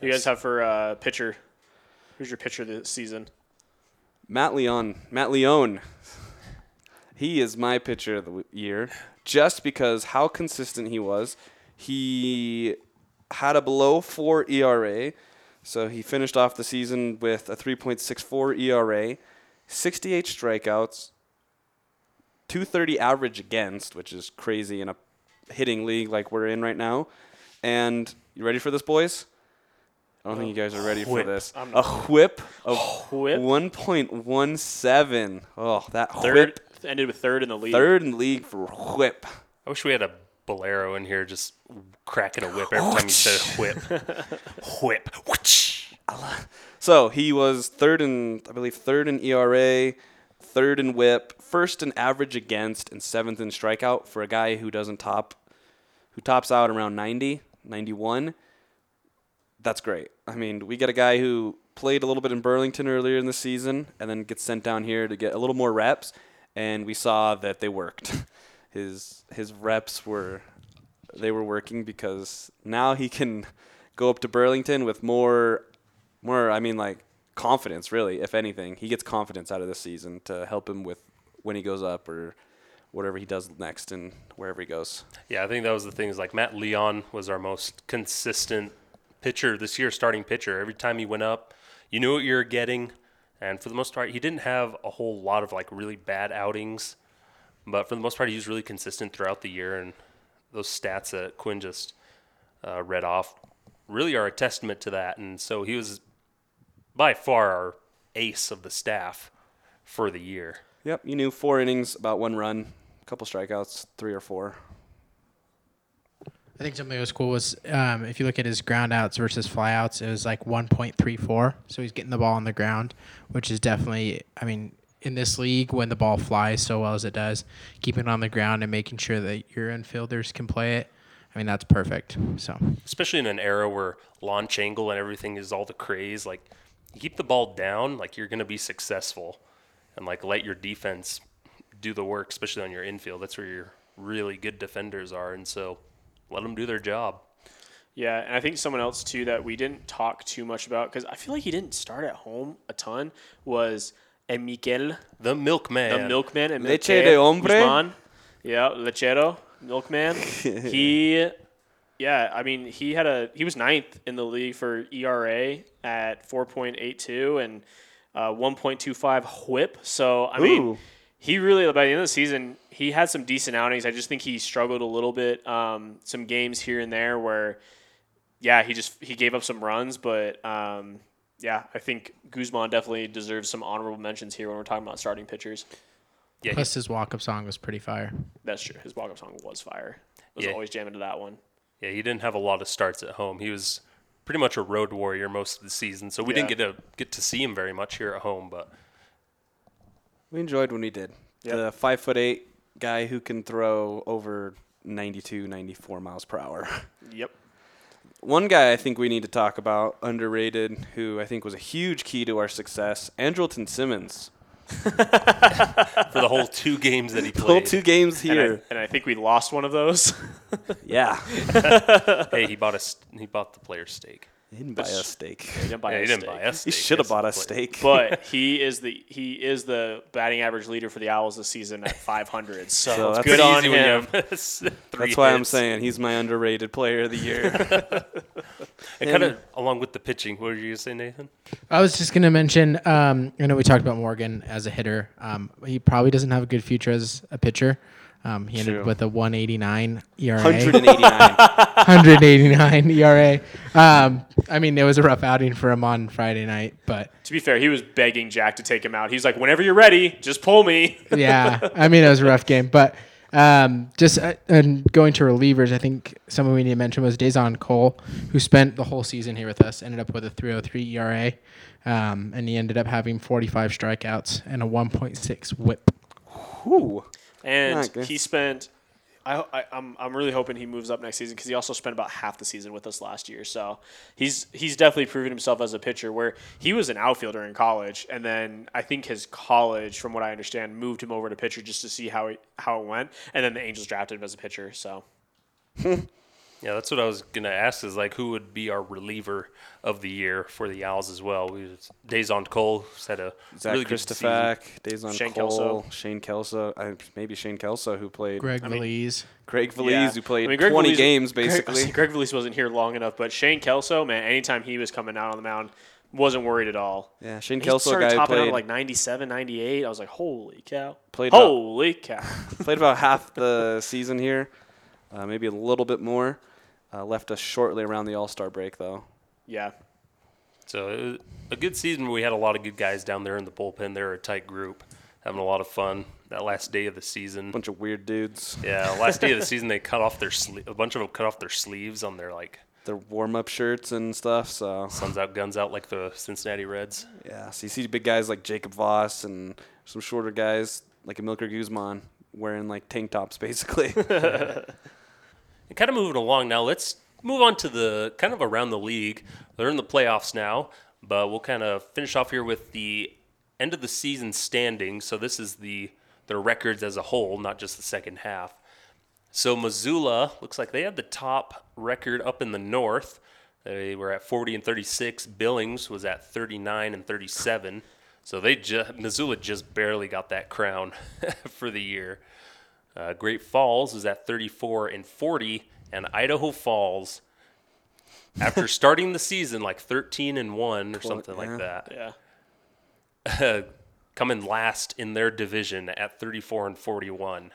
you guys have for uh, pitcher. Who's your pitcher this season? Matt Leon, Matt Leone, he is my pitcher of the year just because how consistent he was. He had a below four ERA, so he finished off the season with a 3.64 ERA, 68 strikeouts, 230 average against, which is crazy in a hitting league like we're in right now. And You ready for this, boys? I don't think you guys are ready Whip. for this. I'm A whip of Whip. 1.17. Oh, that Third whip. ended with third in the league. Third in the league for whip. I wish we had a Bolero in here just cracking a whip every time you said whip. *laughs* whip. Whoosh. So he was third in, I believe, third in ERA, third in WHIP, first in average against, and seventh in strikeout for a guy who doesn't top, who tops out around 90, 91. That's great. I mean, we get a guy who played a little bit in Burlington earlier in the season, and then gets sent down here to get a little more reps, and we saw that they worked. *laughs* His his reps were, they were working because now he can go up to Burlington with more more I mean like confidence really if anything he gets confidence out of this season to help him with when he goes up or whatever he does next and wherever he goes Yeah, I think that was the thing. Is like Matt Leon was our most consistent pitcher this year, starting pitcher. Every time he went up, you knew what you were getting, and for the most part, he didn't have a whole lot of like really bad outings, but for the most part, he was really consistent throughout the year. And those stats that Quinn just uh, read off really are a testament to that. And so he was by far our ace of the staff for the year. yep you knew four innings about one run a couple strikeouts three or four I think something that was cool was um, if you look at his ground outs versus flyouts, it was like 1.34. So he's getting the ball on the ground, which is definitely, I mean, in this league, when the ball flies so well as it does, keeping it on the ground and making sure that your infielders can play it, I mean, that's perfect. So especially in an era where launch angle and everything is all the craze. Like, you keep the ball down, like you're going to be successful, and like let your defense do the work, especially on your infield. That's where your really good defenders are, and so let them do their job. Yeah, and I think someone else too that we didn't talk too much about because I feel like he didn't start at home a ton was Mikel, The milkman. the milkman, and Leche de hombre? Guzman. Yeah, lechero, milkman. *laughs* he, yeah, I mean he had a he was ninth in the league for ERA at four point eight two and uh, one point two five WHIP. So I mean. Ooh. He really, by the end of the season, he had some decent outings. I just think he struggled a little bit. Um, some games here and there where, yeah, he just he gave up some runs, but um, yeah, I think Guzman definitely deserves some honorable mentions here when we're talking about starting pitchers. Yeah, he- plus his walk up song was pretty fire. That's true. His walk-up song was fire. Was Yeah. always jamming to that one. yeah, he didn't have a lot of starts at home. He was pretty much a road warrior most of the season, so we didn't get to get to see him very much here at home. But we enjoyed when we did Yep. the five foot eight guy who can throw over 92 94 miles per hour *laughs* Yep. One guy I think we need to talk about, underrated, who I think was a huge key to our success, Andrelton Simmons. *laughs* for the whole two games that he Full played, two games And I, here. and I think we lost one of those. Yeah. *laughs* hey, he bought a st- he bought the player's steak. He didn't buy a steak. he didn't buy Yeah, a he didn't steak. buy a He should have bought a steak. But *laughs* he is the he is the batting average leader for the Owlz this season at *laughs* 500. So, So that's good on easy when you him. *laughs* That's why I'm saying he's my underrated player of the year. And kind of along with the pitching, what were you gonna say, Nathan? I was just gonna mention. Um, I know we talked about Morgan as a hitter. Um, he probably doesn't have a good future as a pitcher. Um, he ended True. with a 189 ERA. 189. 189 *laughs* ERA. Um, I mean, it was a rough outing for him on Friday night, but To be fair, he was begging Jack to take him out. He's like, "Whenever you're ready, just pull me." *laughs* yeah, I mean, it was a rough game. But um, just uh, and going to relievers, I think someone we need to mention was Dazon Cole, who spent the whole season here with us, ended up with a 303 ERA, um, and he ended up having 45 strikeouts and a 1.6 WHIP. Ooh. And he spent. I, I, I'm, I'm really hoping he moves up next season because he also spent about half the season with us last year. So he's he's definitely proven himself as a pitcher. Where he was an outfielder in college, and then I think his college, from what I understand, moved him over to pitcher just to see how he, how it went. And then the Angels drafted him as a pitcher. So *laughs* Yeah, that's what I was gonna ask. Is like who would be our reliever of the year for the Owlz as well? We Dazon Cole who's had a Zach really good season. Christopher, Dazon Shane Cole, Kelso. Shane Kelso, uh, maybe Shane Kelso who played. Greg I mean- Veliz. Craig Veliz Yeah. who played I mean, Greg 20 Veliz- games Greg- *laughs* basically. *laughs* Greg, Veliz wasn't here long enough, but Shane Kelso, man, anytime he was coming out on the mound, wasn't worried at all. yeah, Shane He Kelso, a started guy topping out played, at like 97, 98. I was like, holy cow. Played about- holy cow. *laughs* played about half the season here, uh, maybe a little bit more. Uh, left us shortly around the All Star break, though. Yeah. So it was a good season. We had a lot of good guys down there in the bullpen. They were a tight group, having a lot of fun. That last day of the season, Bunch of weird dudes. yeah, last day of the *laughs* season, they cut off their sle- a bunch of them cut off their sleeves on their like Their warm up shirts and stuff. So suns out, guns out, like the Cincinnati Reds. yeah, so you see big guys like Jacob Voss and some shorter guys like Emilker Guzman wearing like tank tops, basically. *laughs* *laughs* And kind of moving along now, let's move on to the kind of around the league. They're in the playoffs now, but we'll kind of finish off here with the end of the season standings. So this is the their records as a whole, not just the second half. So Missoula looks like they had the top record up in the north. They were at 40 and 36. Billings was at 39 and 37. So they just Missoula just barely got that crown *laughs* for the year. Uh, Great Falls is at 34 and 40, and Idaho Falls, after *laughs* starting the season like 13 and one or something yeah. like that, Yeah. *laughs* coming last in their division at 34 and 41. Man,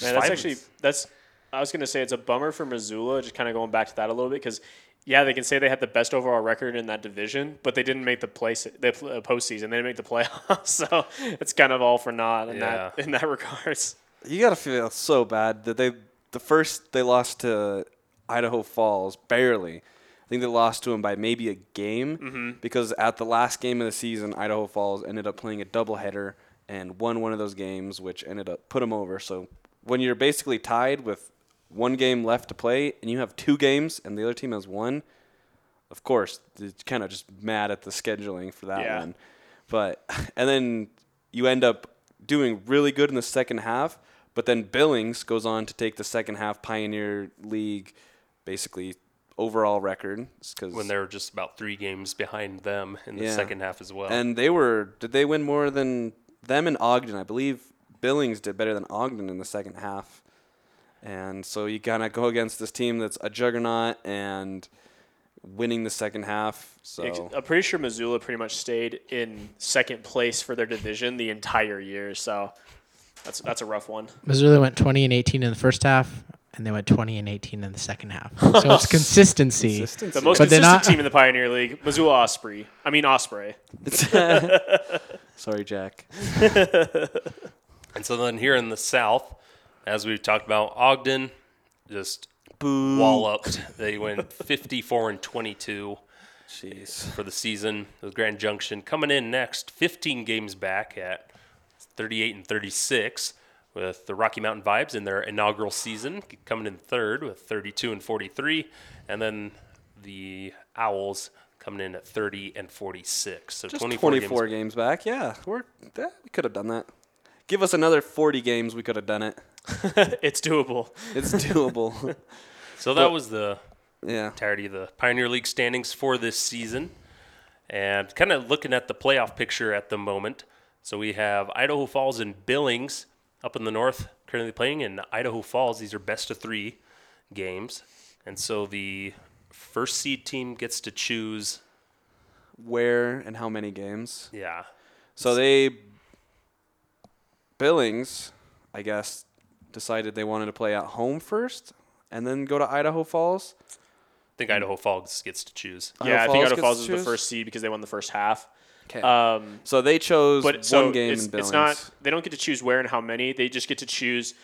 that's five- actually that's. I was gonna say it's a bummer for Missoula. Just kind of going back to that a little bit because, yeah, they can say they had the best overall record in that division, but they didn't make the place the pl- uh, postseason. They didn't make the *laughs* playoffs, so it's kind of all for naught in that in that regards. You gotta feel so bad that they the first they lost to Idaho Falls barely. I think they lost to him by maybe a game mm-hmm. because at the last game of the season, Idaho Falls ended up playing a doubleheader and won one of those games, which ended up put them over. So when you're basically tied with one game left to play and you have two games and the other team has one, of course, it's kind of just mad at the scheduling for that Yeah. one. But *laughs* and then you end up doing really good in the second half, but then Billings goes on to take the second half Pioneer League basically overall record cuz when they were just about three games behind them in the Yeah. second half as well. and they were did they win more than them and Ogden? I believe Billings did better than Ogden in the second half. And so you kind of go against this team that's a juggernaut and winning the second half. So I'm pretty sure Missoula pretty much stayed in second place for their division the entire year. So that's that's a rough one. Missoula went 20 and 18 in the first half, and they went 20 and 18 in the second half. *laughs* So it's consistency. Consistency. The most But they're consistent not- team in the Pioneer League, Missoula Osprey. I mean Osprey. *laughs* Sorry, Jack. *laughs* And so then here in the South, as we've talked about, Ogden just walloped. They went 54 and 22 Jeez. for the season. With Grand Junction coming in next, 15 games back at 38 and 36. With the Rocky Mountain Vibes in their inaugural season, coming in third with 32 and 43, and then the Owlz coming in at 30 and 46. So Just 24, 24, games. games. back. Yeah, we're yeah, we could have done that. Give us another 40 games, we could have done it. *laughs* it's doable. It's doable. *laughs* So that was the yeah. entirety of the Pioneer League standings for this season. And kind of looking at the playoff picture at the moment. So we have Idaho Falls and Billings up in the north currently playing in Idaho Falls. These are best of three games. And so the first seed team gets to choose. Where and how many games? Yeah. So they Billings, I guess, decided they wanted to play at home first and then go to Idaho Falls. I think Idaho Falls gets to choose. yeah, I think Idaho Falls is to the first seed because they won the first half. Okay. Um, so they chose but so one game it's, in Billings. it's not. They don't get to choose where and how many. They just get to choose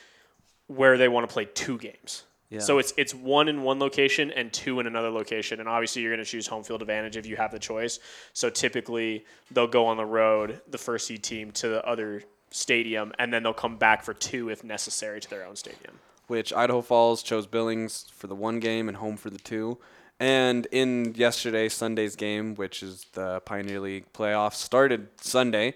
where they want to play two games. Yeah. So it's it's one in one location and two in another location, and obviously you're going to choose home field advantage if you have the choice. So typically they'll go on the road, the first seed team to the other stadium, and then they'll come back for two if necessary to their own stadium. which Idaho Falls chose Billings for the one game and home for the two. And in yesterday, Sunday's game, which is the Pioneer League playoffs, started Sunday.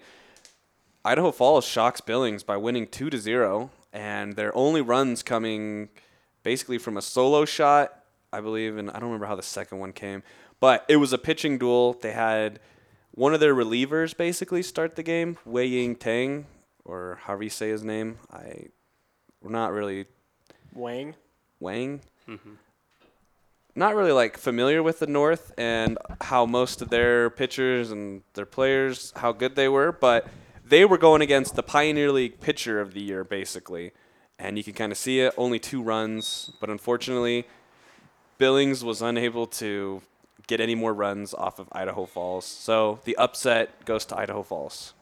Idaho Falls shocks Billings by winning two to zero, and their only runs coming basically from a solo shot, I believe, and I don't remember how the second one came, but it was a pitching duel. They had one of their relievers basically start the game, Wei Ying Tang, or however you say his name. I we're not really Wang. Wang. Mm-hmm. Not really like familiar with the North and how most of their pitchers and their players how good they were, but they were going against the Pioneer League pitcher of the year basically, and you can kind of see it. Only two runs, but unfortunately, Billings was unable to get any more runs off of Idaho Falls. So the upset goes to Idaho Falls.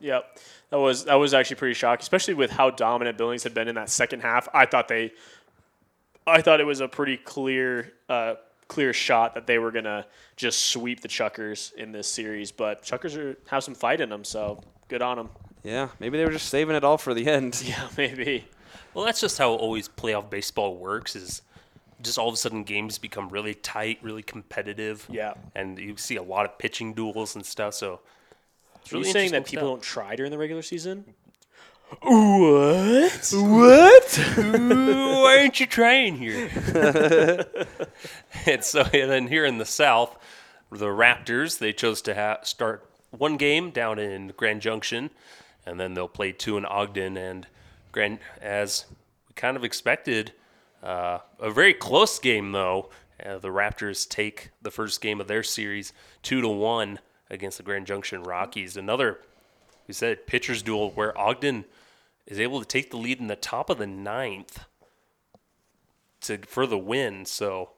Yep. That was that was actually pretty shocking, especially with how dominant Billings had been in that second half. I thought they I thought it was a pretty clear uh, clear shot that they were gonna just sweep the Chuckers in this series, but Chuckers are, have some fight in them, so good on them. Yeah, maybe they were just saving it all for the end. *laughs* Yeah, maybe. Well, that's just how always playoff baseball works. Is just all of a sudden games become really tight, really competitive. Yeah. and you see a lot of pitching duels and stuff. So it's Are you saying that people stuff. don't try during the regular season? What? What? Why aren't you trying here? *laughs* and so, and then here in the South, the Raptors they chose to ha- start one game down in Grand Junction, and then they'll play two in Ogden. And Grand, as we kind of expected, uh, a very close game though. Uh, the Raptors take the first game of their series two to one against the Grand Junction Rockies. Another, we said, pitchers duel where Ogden is able to take the lead in the top of the ninth to for the win. So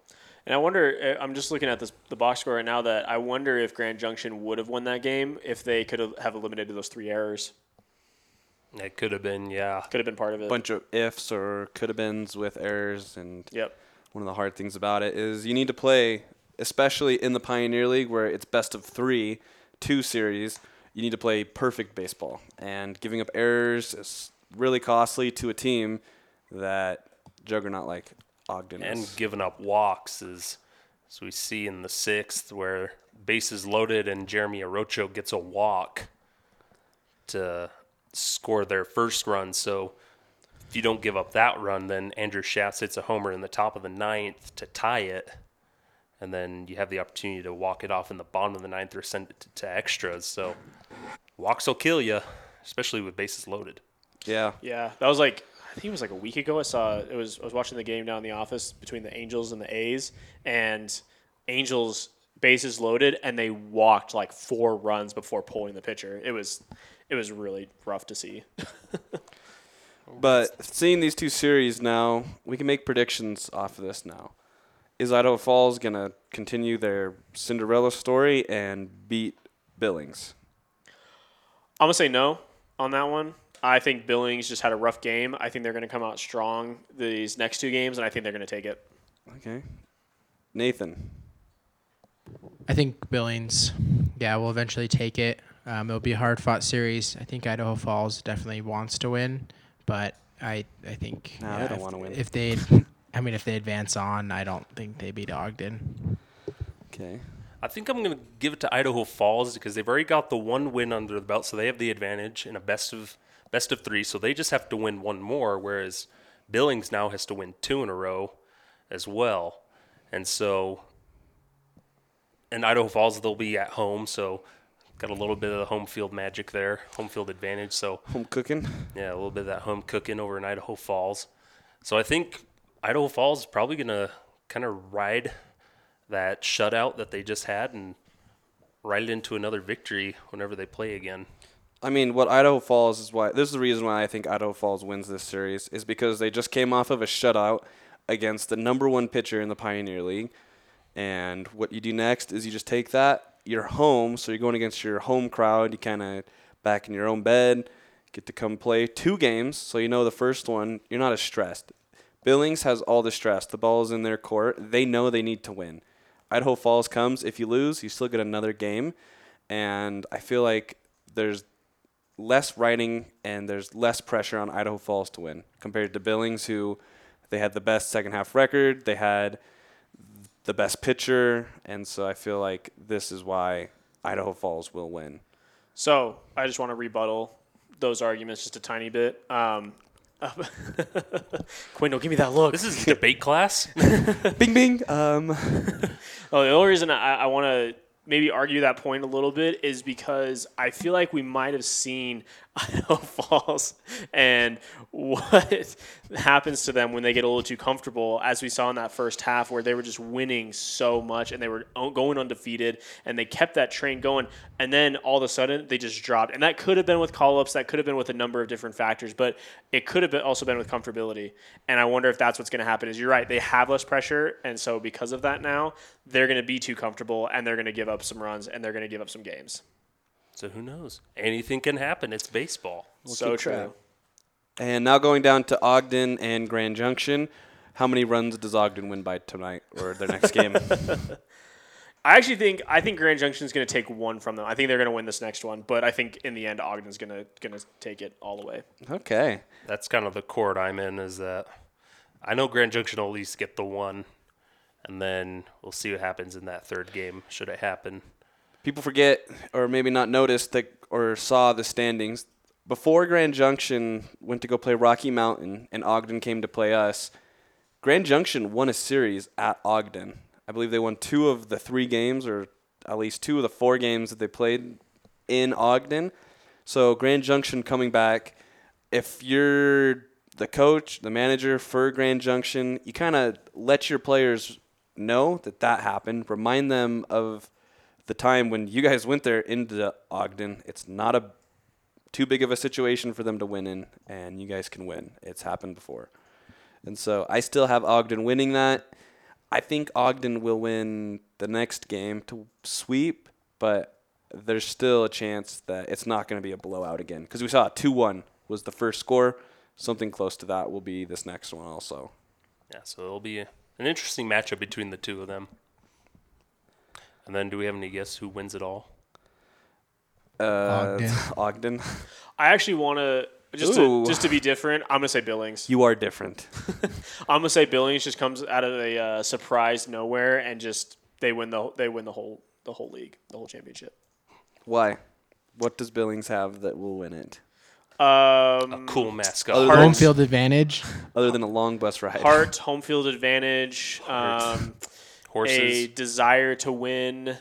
And I wonder. uh, I'm just looking at this the box score right now. That I wonder if Grand Junction would have won that game if they could have- have eliminated those three errors. it could have been, yeah. Could have been part of it. Bunch of ifs or could have beens with errors and Yep. one of the hard things about it is you need to play, especially in the Pioneer League where it's best of three, two series. You need to play perfect baseball, and giving up errors is really costly to a team that juggernaut like Ogden And is. giving up walks is, as we see in the sixth, where bases loaded and Jeremy Arocho gets a walk to score their first run. So if you don't give up that run, then Andrew Schatz hits a homer in the top of the ninth to tie it. And then you have the opportunity to walk it off in the bottom of the ninth or send it to, to extras. So walks will kill you, especially with bases loaded. Yeah, Yeah, that was like I think it was like a week ago. I saw it was I was watching the game down in the office between the Angels and the A's, and Angels bases loaded, and they walked like four runs before pulling the pitcher. It was it was really rough to see. *laughs* But seeing these two series now, we can make predictions off of this now. Is Idaho Falls going to continue their Cinderella story and beat Billings? I'm gonna say no on that one. I think Billings just had a rough game. I think they're gonna come out strong these next two games, and I think they're gonna take it. Okay. Nathan. I think Billings, yeah, will eventually take it. Um, it'll be a hard fought series. I think Idaho Falls definitely wants to win, but I I think Nah, they don't if- wanna win. If they, I mean, if they advance on, I don't think they beat Ogden. Okay. I think I'm going to give it to Idaho Falls because they've already got the one win under the belt, so they have the advantage in a best of best of three. So they just have to win one more, whereas Billings now has to win two in a row as well. And so, and Idaho Falls they'll be at home, so got a little bit of the home field magic there, home field advantage. So Home cooking. yeah, a little bit of that home cooking over in Idaho Falls. So I think Idaho Falls is probably going to kind of ride that shutout that they just had and ride it into another victory whenever they play again. I mean, what Idaho Falls is why this is the reason why I think Idaho Falls wins this series is because they just came off of a shutout against the number one pitcher in the Pioneer League. And what you do next is you just take that, you're home, so you're going against your home crowd. You kind of back in your own bed, get to come play two games, so you know the first one, you're not as stressed. Billings has all the stress. The ball is in their court. They know they need to win. Idaho Falls comes. If you lose, you still get another game. And I feel like there's less writing and there's less pressure on Idaho Falls to win compared to Billings, who they had the best second half record. They had the best pitcher. And so I feel like this is why Idaho Falls will win. So I just want to rebuttal those arguments just a tiny bit. Um, *laughs* Quinn, don't give me that look. This is debate class. *laughs* bing, bing. Um, *laughs* Oh, the only reason I, I want to maybe argue that point a little bit is because I feel like we might have seen Idaho *laughs* Falls and what *laughs* happens to them when they get a little too comfortable, as we saw in that first half where they were just winning so much and they were going undefeated and they kept that train going. And then all of a sudden they just dropped. And that could have been with call ups, that could have been with a number of different factors, but it could have been also been with comfortability. And I wonder if that's what's going to happen. Is you're right, they have less pressure. And so because of that now, they're going to be too comfortable and they're going to give up some runs and they're going to give up some games. So who knows? Anything can happen. It's baseball. so true. track. And now going down to Ogden and Grand Junction. How many runs does Ogden win by tonight or their next game? *laughs* I actually think I think Grand Junction is going to take one from them. I think they're going to win this next one, but I think in the end Ogden's going to going to take it all the way. okay. That's kind of the court I'm in. Is that I know Grand Junction will at least get the one, and then we'll see what happens in that third game. Should it happen? People forget or maybe not noticed that or saw the standings. Before Grand Junction went to go play Rocky Mountain and Ogden came to play us, Grand Junction won a series at Ogden. I believe they won two of the three games, or at least two of the four games that they played in Ogden. So Grand Junction coming back. If you're the coach, the manager for Grand Junction, you kind of let your players know that that happened. Remind them of the time when you guys went there into Ogden. It's not a too big of a situation for them to win in, and you guys can win. It's happened before. And so I still have Ogden winning that. I think Ogden will win the next game to sweep, but there's still a chance that it's not going to be a blowout again because we saw a 2 1 was the first score. Something close to that will be this next one also. Yeah, so it'll be an interesting matchup between the two of them. And then, do we have any guess who wins it all? Uh, Ogden. *laughs* Ogden. I actually want to just Ooh. to, just to be different. I'm going to say Billings. You are different. *laughs* I'm going to say Billings just comes out of a uh, surprise nowhere and just they win the they win the whole the whole league, the whole championship. Why? What does Billings have that will win it? Um, a Cool mascot. Other Home field advantage. Other than a long bus ride. Heart, home field advantage, um, a desire to win.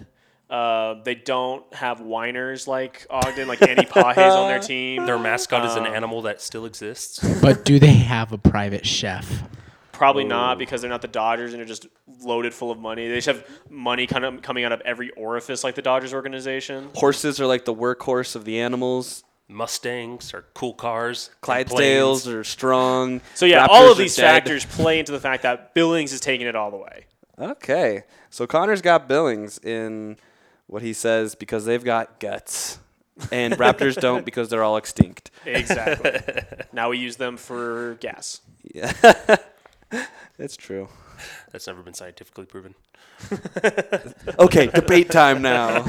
Uh, they don't have whiners like Ogden, like Andy Pages on their *laughs* team. Their mascot is an Um, animal that still exists. But do they have a private chef? Probably not because they're not the Dodgers and they're just loaded full of money. They just have money kind of coming out of every orifice like the Dodgers organization. Horses are like the workhorse of the animals. Mustangs are cool cars. and Clydesdales are strong. So yeah, Raptors all are of these dead. factors play into the fact that Billings is taking it all the way. Okay, so Connor's got Billings in what he says because they've got guts, and Raptors *laughs* don't because they're all extinct. Exactly. *laughs* now we use them for gas. Yeah, *laughs* it's true. That's never been scientifically proven. Okay, debate time now.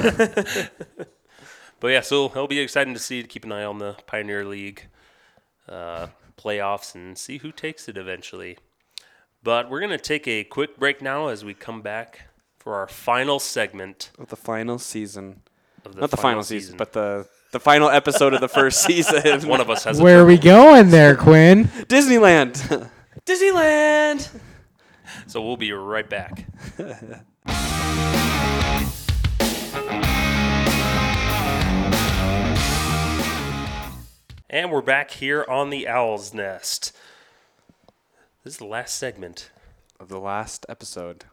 But yeah, so it'll be exciting to see. To keep an eye on the Pioneer League uh, playoffs and see who takes it eventually. But we're gonna take a quick break now as we come back for our final segment Of the final season, of the not the final season, but the the final episode of the first *laughs* season. one of us has. Where a are we going there, Quinn? Disneyland. *laughs* Disneyland. So we'll be right back. *laughs* and we're back here on the Owl's Nest. This is the last segment. of the last episode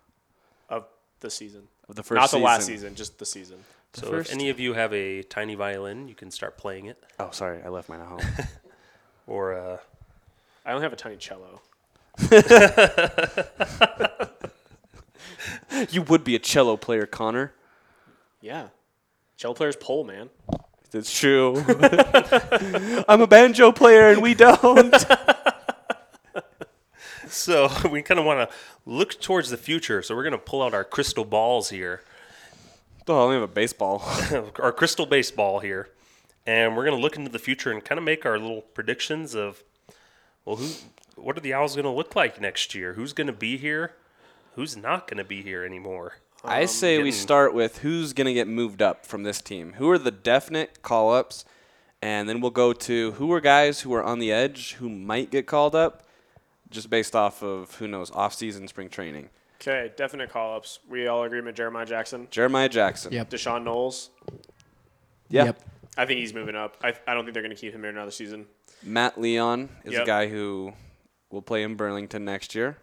Of the season. of the first Not the season. last season, just the season. The So first- if any of you have a tiny violin, you can start playing it. Oh, sorry, I left mine at home. *laughs* Or uh, I only have a tiny cello. *laughs* you would be a cello player, Connor. Yeah. Cello players pole, man. That's true. *laughs* I'm a banjo player and we don't. *laughs* so *laughs* we kind of want to look towards the future. So we're going to pull out our crystal balls here. Oh, I only have a baseball. *laughs* our crystal baseball here, and we're going to look into the future and kind of make our little predictions of, well, who, what are the Owlz going to look like next year? Who's going to be here? Who's not going to be here anymore? I um, say we start with who's going to get moved up from this team. Who are the definite call ups? And then we'll go to who are guys who are on the edge who might get called up just based off of who knows off season spring training. Okay, definite call ups. We all agree with Jeremiah Jackson. Jeremiah Jackson. Yep. D'Shawn Knowles. Yeah. Yep. I think he's moving up. I, I don't think they're going to keep him here another season. Matt Leon is a guy who will play in Burlington next year.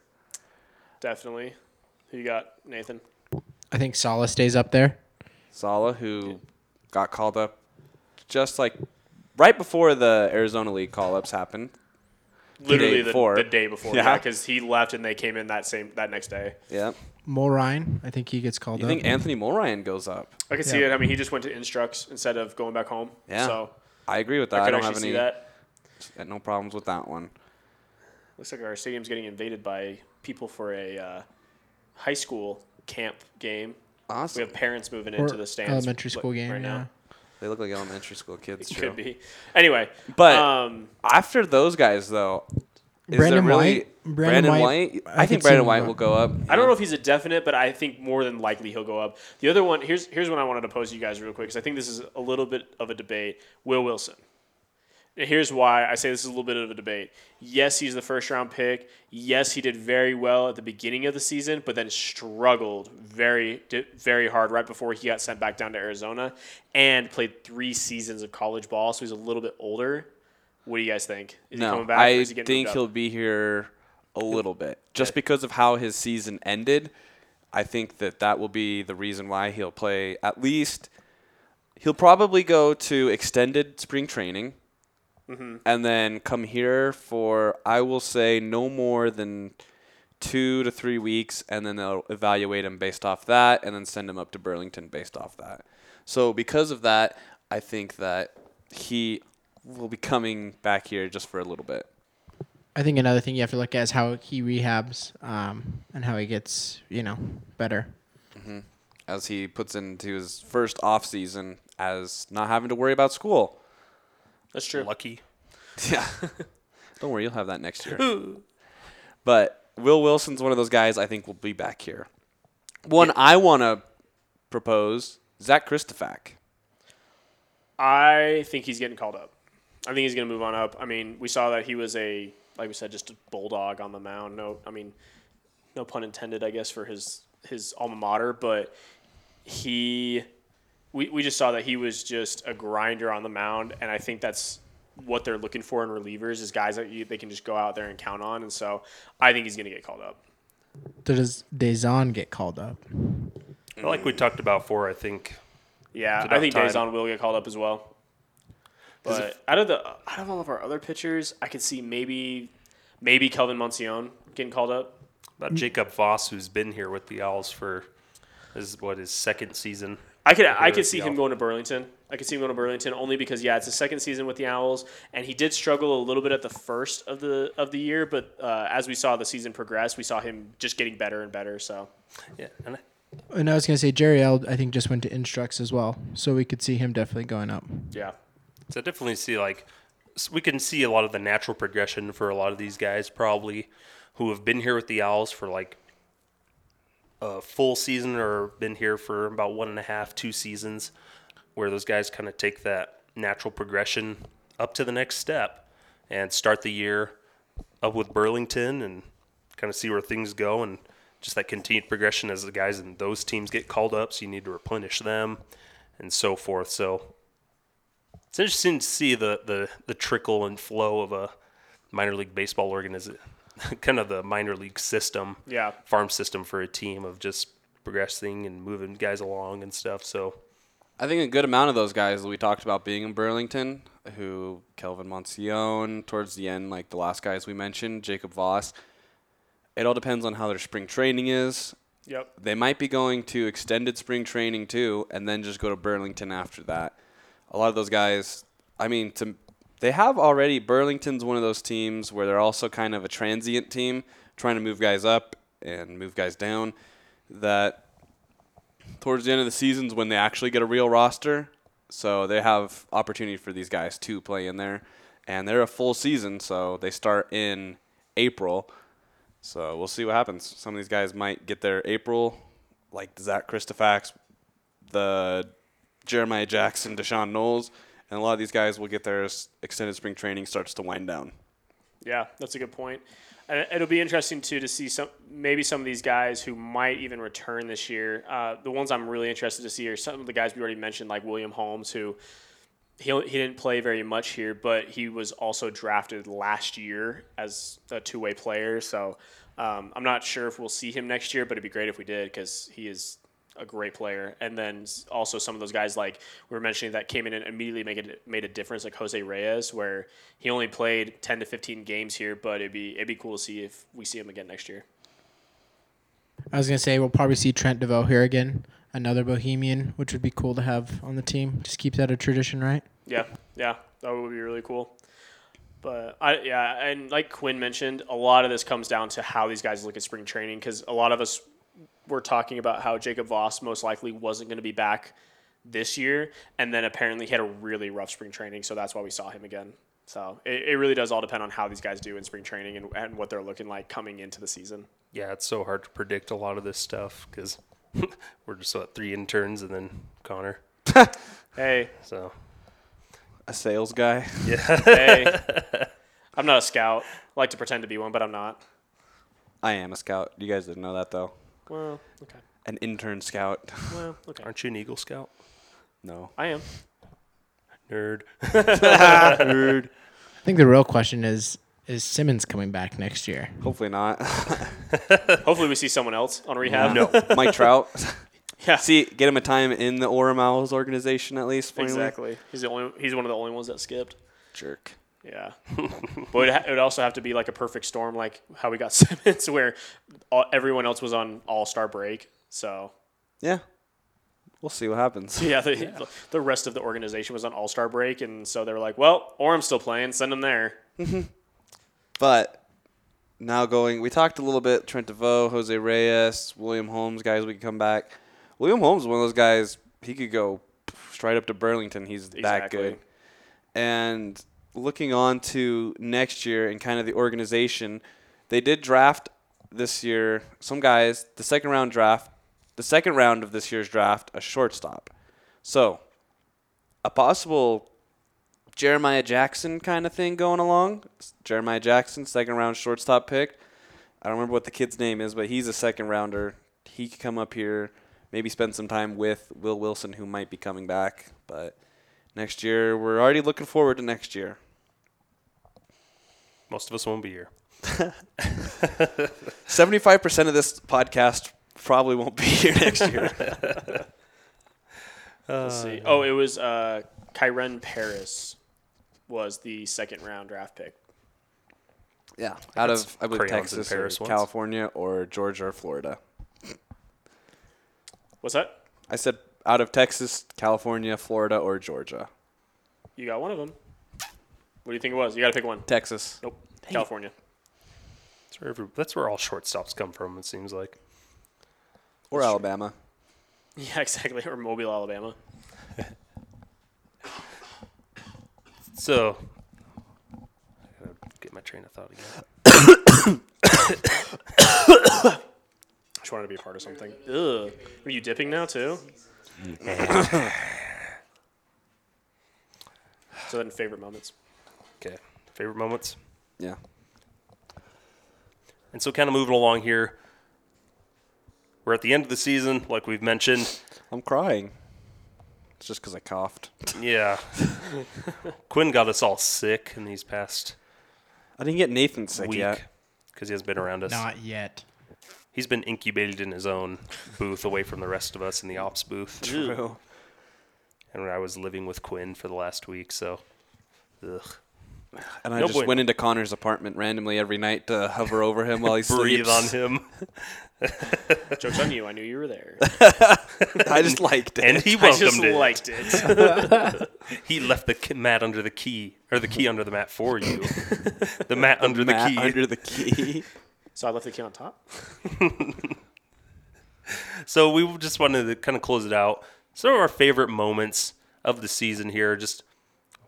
Definitely. Who you got, Nathan? I think Sala stays up there. Sala, who got called up just like right before the Arizona League call ups happened. Literally day the, the day before. Yeah. Yeah, because he left and they came in that same that next day. Yeah. Mulrine, I think he gets called You up. think Anthony Mulrine goes up? I could see it. I mean, he just went to Instructs instead of going back home. Yeah. So I agree with that. I, could don't actually have see any that. no problems with that one. Looks like our stadium's getting invaded by people for a uh, high school camp game. Awesome. We have parents moving Or into the stands. elementary school game. right yeah. now. They look like elementary school kids. *laughs* It true. could be. Anyway, But um, after those guys, though, is Brandon there really White- Brandon Brandon White, White? I I, think Brandon White will go up. I don't know if he's a definite, but I think more than likely he'll go up. The other one here's here's one I wanted to pose to you guys real quick because I think this is a little bit of a debate. Will Wilson. Here's why I say this is a little bit of a debate. Yes, he's the first round pick. Yes, he did very well at the beginning of the season, but then struggled very very hard right before he got sent back down to Arizona and played three seasons of college ball, so he's a little bit older. What do you guys think? Is he No, coming back? or I is he getting think he'll be here a little bit, just because of how his season ended. I think that that will be the reason why he'll play at least. He'll probably go to extended spring training, Mm-hmm. and then come here for I will say no more than two to three weeks, and then they'll evaluate him based off that, and then send him up to Burlington based off that. So because of that, I think that he will be coming back here just for a little bit. I think another thing you have to look at is how he rehabs um, and how he gets, you know, better. as he puts into his first off season as not having to worry about school. That's true. Lucky. *laughs* Yeah. *laughs* Don't worry, you'll have that next year. *laughs* but Will Wilson's one of those guys I think will be back here. One I want to propose, Zach Kristofak. I think he's getting called up. I think he's going to move on up. I mean, we saw that he was a, like we said, just a bulldog on the mound. No, I mean, no pun intended, I guess, for his his alma mater, but he, we, we just saw that he was just a grinder on the mound, and I think that's what they're looking for in relievers is guys that you, they can just go out there and count on, and so I think he's going to get called up. Does Dazon get called up? Like we talked about before, I think Yeah, I think time. Dazon will get called up as well. But out of the out of all of our other pitchers, I could see maybe maybe Kelvin Monsione getting called up. about Jacob Voss, who's been here with the Owlz for is what his second season. I could I could see see him going to Burlington. I could see him going to Burlington only because yeah, it's his second season with the Owlz, and he did struggle a little bit at the first of the of the year. But uh, as we saw the season progress, we saw him just getting better and better. So Yeah, and I, And I was gonna say Jerry L. I think just went to Instructs as well, so we could see him definitely going up. yeah, so I definitely see like s- we can see a lot of the natural progression for a lot of these guys probably who have been here with the Owlz for like a full season or been here for about one and a half, two seasons, where those guys kind of take that natural progression up to the next step and start the year up with Burlington and kind of see where things go and just that continued progression as the guys in those teams get called up, so you need to replenish them and so forth. So it's interesting to see the, the, the trickle and flow of a minor league baseball organization, *laughs* kind of the minor league system, Yeah. farm system for a team of just progressing and moving guys along and stuff. So I think a good amount of those guys that we talked about being in Burlington, who Kelvin Monsione towards the end, like the last guys we mentioned, Jacob Voss. It all depends on how their spring training is. yep, They might be going to extended spring training too, and then just go to Burlington after that. A lot of those guys, I mean, to they have already. Burlington's one of those teams where they're also kind of a transient team, trying to move guys up and move guys down. That towards the end of the seasons when they actually get a real roster, so they have opportunity for these guys to play in there, and they're a full season, so they start in April. So we'll see what happens. Some of these guys might get their April, like Zach Christofax, the Jeremiah Jackson, D'Shawn Knowles, and a lot of these guys will get their s- extended spring training starts to wind down. yeah, that's a good point. And it'll be interesting too to see some maybe some of these guys who might even return this year. Uh, the ones I'm really interested to see are some of the guys we already mentioned, like William Holmes, who he he didn't play very much here, but he was also drafted last year as a two way player. So um, I'm not sure if we'll see him next year, but it'd be great if we did because he is a great player. And then also some of those guys like we were mentioning that came in and immediately made it made a difference, like Jose Reyes, where he only played 10 to 15 games here, but it'd be it'd be cool to see if we see him again next year. I was gonna say we'll probably see Trent Deveaux here again, another Bahamian, which would be cool to have on the team. Just keep that a tradition, right? Yeah, yeah, that would be really cool. But I yeah, and like Quinn mentioned, a lot of this comes down to how these guys look at spring training because a lot of us were talking about how Jacob Voss most likely wasn't going to be back this year, and then apparently he had a really rough spring training, so that's why we saw him again. So it, it really does all depend on how these guys do in spring training and, and what they're looking like coming into the season. Yeah, it's so hard to predict a lot of this stuff because *laughs* we're just what three interns and then Connor. *laughs* Hey, So A sales guy. *laughs* Yeah. hey, I'm not a scout. I like to pretend to be one, but I'm not. I am a scout. You guys didn't know that though. Well, okay. An intern scout. Well, *laughs* okay. aren't you an Eagle Scout? No. I am. Nerd. *laughs* Nerd. *laughs* I think the real question is: Is Simmons coming back next year? Hopefully not. Hopefully, we see someone else on rehab. No. Mike Trout. Yeah. See, get him a time in the Orem Owlz organization at least. Finally. Exactly. He's the only. He's one of the only ones that skipped. Jerk. Yeah. *laughs* but it, ha- it would also have to be like a perfect storm, like how we got *laughs* Simmons, where all, everyone else was on All Star break. So Yeah. We'll see what happens. yeah, the, the rest of the organization was on All Star break, and so they were like, "Well, Orem's still playing. Send him there." Mm-hmm. But now going, we talked a little bit Trent Deveaux, Jose Reyes, William Holmes, guys we could come back. William Holmes is one of those guys, he could go straight up to Burlington. He's that good. And looking on to next year and kind of the organization, they did draft this year some guys, the second round draft, the second round of this year's draft, a shortstop. So, a possible Jeremiah Jackson kind of thing going along. Jeremiah Jackson, second round shortstop pick. I don't remember what the kid's name is, but he's a second rounder. He could come up here, maybe spend some time with Will Wilson, who might be coming back. But next year, we're already looking forward to next year. Most of us won't be here. *laughs* 75% of this podcast probably won't be here next year. *laughs* *laughs* Let's see. Oh, it was uh, Kyren Paris was the second round draft pick. yeah, out of, I believe, crayons and Texas, or Paris ones. California, or Georgia, or Florida. What's that? I said out of Texas, California, Florida, or Georgia. You got one of them. What do you think it was? You got to pick one. Texas. Nope. California. That's where, every, that's where all shortstops come from. It seems like. Or Alabama. Yeah, *laughs* exactly. Or Mobile, Alabama. So, I gotta get my train of thought again. *coughs* Just wanted to be a part of something. Ugh. Are you dipping now too? *laughs* so then, favorite moments. Okay, favorite moments. Yeah. And so, kind of moving along here, we're at the end of the season, like we've mentioned. I'm crying. It's just because I coughed. *laughs* Yeah, Quinn got us all sick in these past I didn't get Nathan sick week yet. because he hasn't been around us. Not yet. He's been incubated in his own booth, away from the rest of us in the ops booth. True. And I was living with Quinn for the last week, so. Ugh. And I No just bueno. went into Connor's apartment randomly every night to hover over him while he *laughs* Breathe sleeps. on him, *laughs* Jokes on you. I knew you were there. *laughs* I just liked it. and he I just welcomed it. liked it. He left the mat under the key, or the key under the mat for you. the mat under the key. under the key. so I left the key on top. So we just wanted to kind of close it out. Some of our favorite moments of the season here, just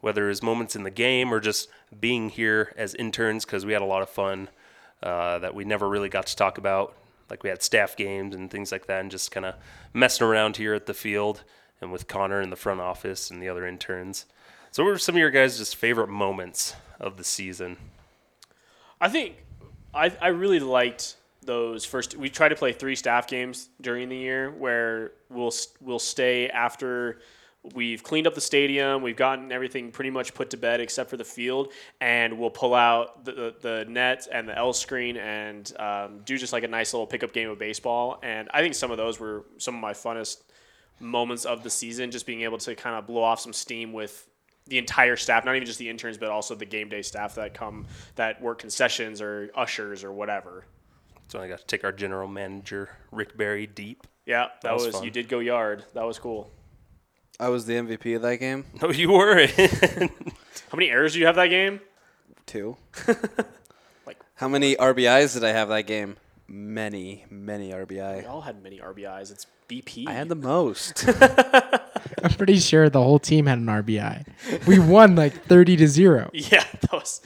whether it's moments in the game or just being here as interns, because we had a lot of fun uh, that we never really got to talk about. Like we had staff games and things like that, and just kind of messing around here at the field and with Connor in the front office and the other interns. So, what were some of your guys' just favorite moments of the season? I think I I really liked those first. We try to play three staff games during the year where we'll we'll stay after we've cleaned up the stadium, we've gotten everything pretty much put to bed except for the field, and we'll pull out the the, the net and the L screen and um, do just like a nice little pickup game of baseball. And I think some of those were some of my funnest moments of the season, just being able to kind of blow off some steam with the entire staff, not even just the interns, but also the game day staff that come that work concessions or ushers or whatever. So I got to take our general manager Rick Barry deep. Yeah, that, was was, you did go yard. That was cool. I was the MVP of that game. *laughs* No, you were. *laughs* How many errors do you have that game? Two. *laughs* Like- How many RBIs did I have that game? Many, many RBI. We all had many RBIs. It's BP. I had the most. I'm pretty sure the whole team had an RBI. We won like 30 to zero. yeah, that was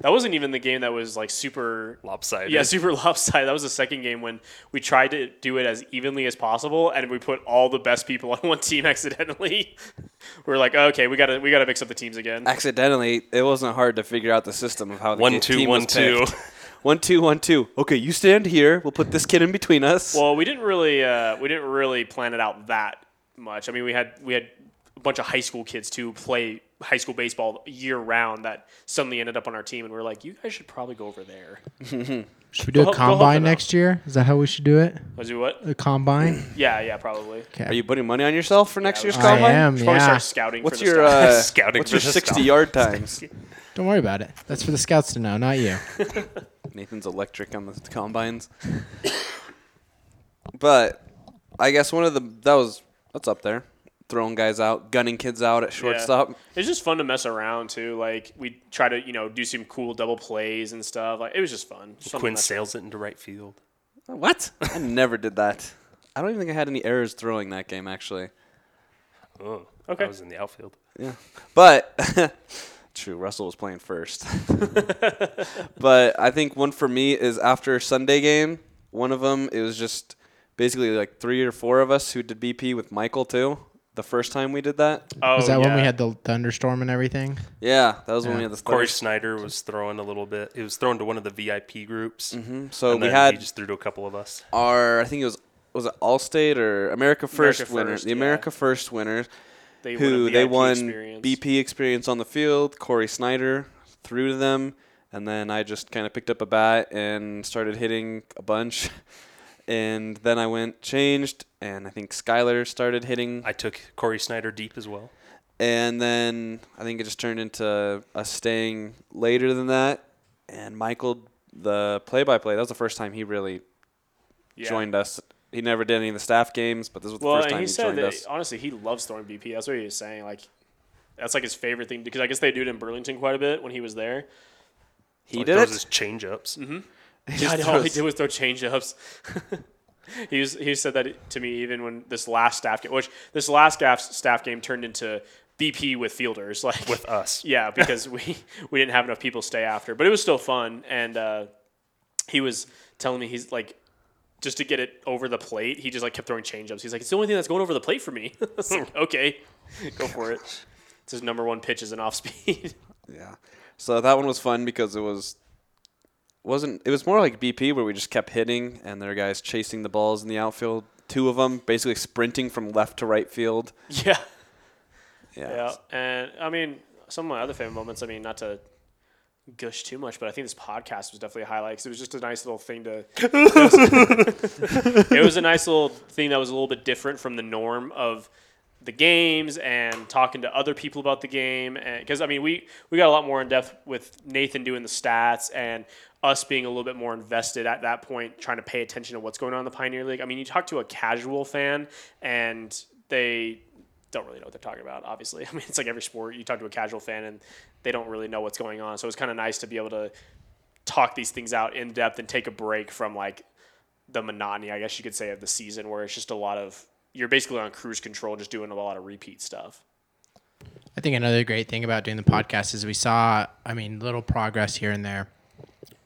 that wasn't even the game that was like super Lopsided. Yeah, super *laughs* lopsided. That was the second game when we tried to do it as evenly as possible, and we put all the best people *laughs* on one team accidentally. *laughs* we are like, okay, we gotta we gotta mix up the teams again. Accidentally, it wasn't hard to figure out the system of how the One, two, team one, was two. One two one two. Okay, you stand here. We'll put this kid in between us. Well, we didn't really uh, we didn't really plan it out that much. I mean, we had we had a bunch of high school kids to play high school baseball year round that suddenly ended up on our team, and we are like, you guys should probably go over there. *laughs* Should we do Go a help- go help combine them out. next year? Is that how we should do it? Was you what? A combine? *clears throat* Yeah, yeah, probably. Okay. Are you putting money on yourself for next Yeah, year's we I combine? am, Should probably yeah. start *laughs* scouting. What's for your staff. uh, Scouting What's for your sixty yard times? *laughs* Don't worry about it. That's for the scouts to know, not you. Nathan's electric on the combines. *coughs* but I guess one of the that was that's up there. Throwing guys out, gunning kids out at shortstop. It's just fun to mess around too. Like we try to, you know, do some cool double plays and stuff. Like it was just fun. Just Quinn mess sails it into right field. Uh, what? I never did that. I don't even think I had any errors throwing that game actually. Oh, Okay. I was in the outfield. Yeah. But *laughs* true, Russell was playing first. *laughs* but I think one for me is after Sunday game. One of them it was just basically like three or four of us who did BP with Michael too. The first time we did that. Oh, Was that when we had the thunderstorm and everything? Yeah, that was when we had the Cory Thunder- Snyder was throwing a little bit. It was thrown to one of the VIP groups. Mhm. So and we then had he just threw to a couple of us. our I think it was was it Allstate or America First America winner, First, the yeah. America First winners They who a they won experience. BP experience on the field. Cory Snyder threw to them, and then I just kind of picked up a bat and started hitting a bunch. *laughs* And then I went changed, and I think Skylar started hitting, I took Cory Snyder deep as well. and then I think it just turned into us staying later than that. And Michael, the play-by-play, that was the first time he really Yeah. joined us. He never did any of the staff games, but this was the first time he he, said joined that us. honestly he loves throwing BP. That's what he was saying. Like that's like his favorite thing because I guess they do it in Burlington quite a bit when he was there. He He did throws it. his change ups. Mm-hmm. He Yeah, just all he did was throw change ups. *laughs* he was, he said that to me even when this last staff game, which this last staff staff game turned into BP with fielders, *laughs* like with us. *laughs* yeah, because we we didn't have enough people stay after, but it was still fun. And uh, he was telling me he's like, just to get it over the plate, he just like kept throwing changeups. He's like, it's the only thing that's going over the plate for me. Like, okay, go for it. It's his number one pitch is an off speed. Yeah. So that one was fun because it was wasn't it was more like BP where we just kept hitting and there were guys chasing the balls in the outfield. Two of them basically sprinting from left to right field. *laughs* yeah, Yeah. yeah. And I mean, some of my other favorite moments. I mean, not to gush too much, but I think this podcast was definitely a highlight because it was just a nice little thing to. *laughs* it was a nice little thing that was a little bit different from the norm of the games and talking to other people about the game and because i mean we we got a lot more in depth with nathan doing the stats and us being a little bit more invested at that point trying to pay attention to what's going on in the pioneer league i mean you talk to a casual fan and they don't really know what they're talking about obviously *laughs* i mean it's like every sport you talk to a casual fan and they don't really know what's going on so it's kind of nice to be able to talk these things out in depth and take a break from like the monotony, I guess you could say, of the season, where it's just a lot of you're basically on cruise control, just doing a lot of repeat stuff. I think another great thing about doing the podcast is we saw, I mean, little progress here and there.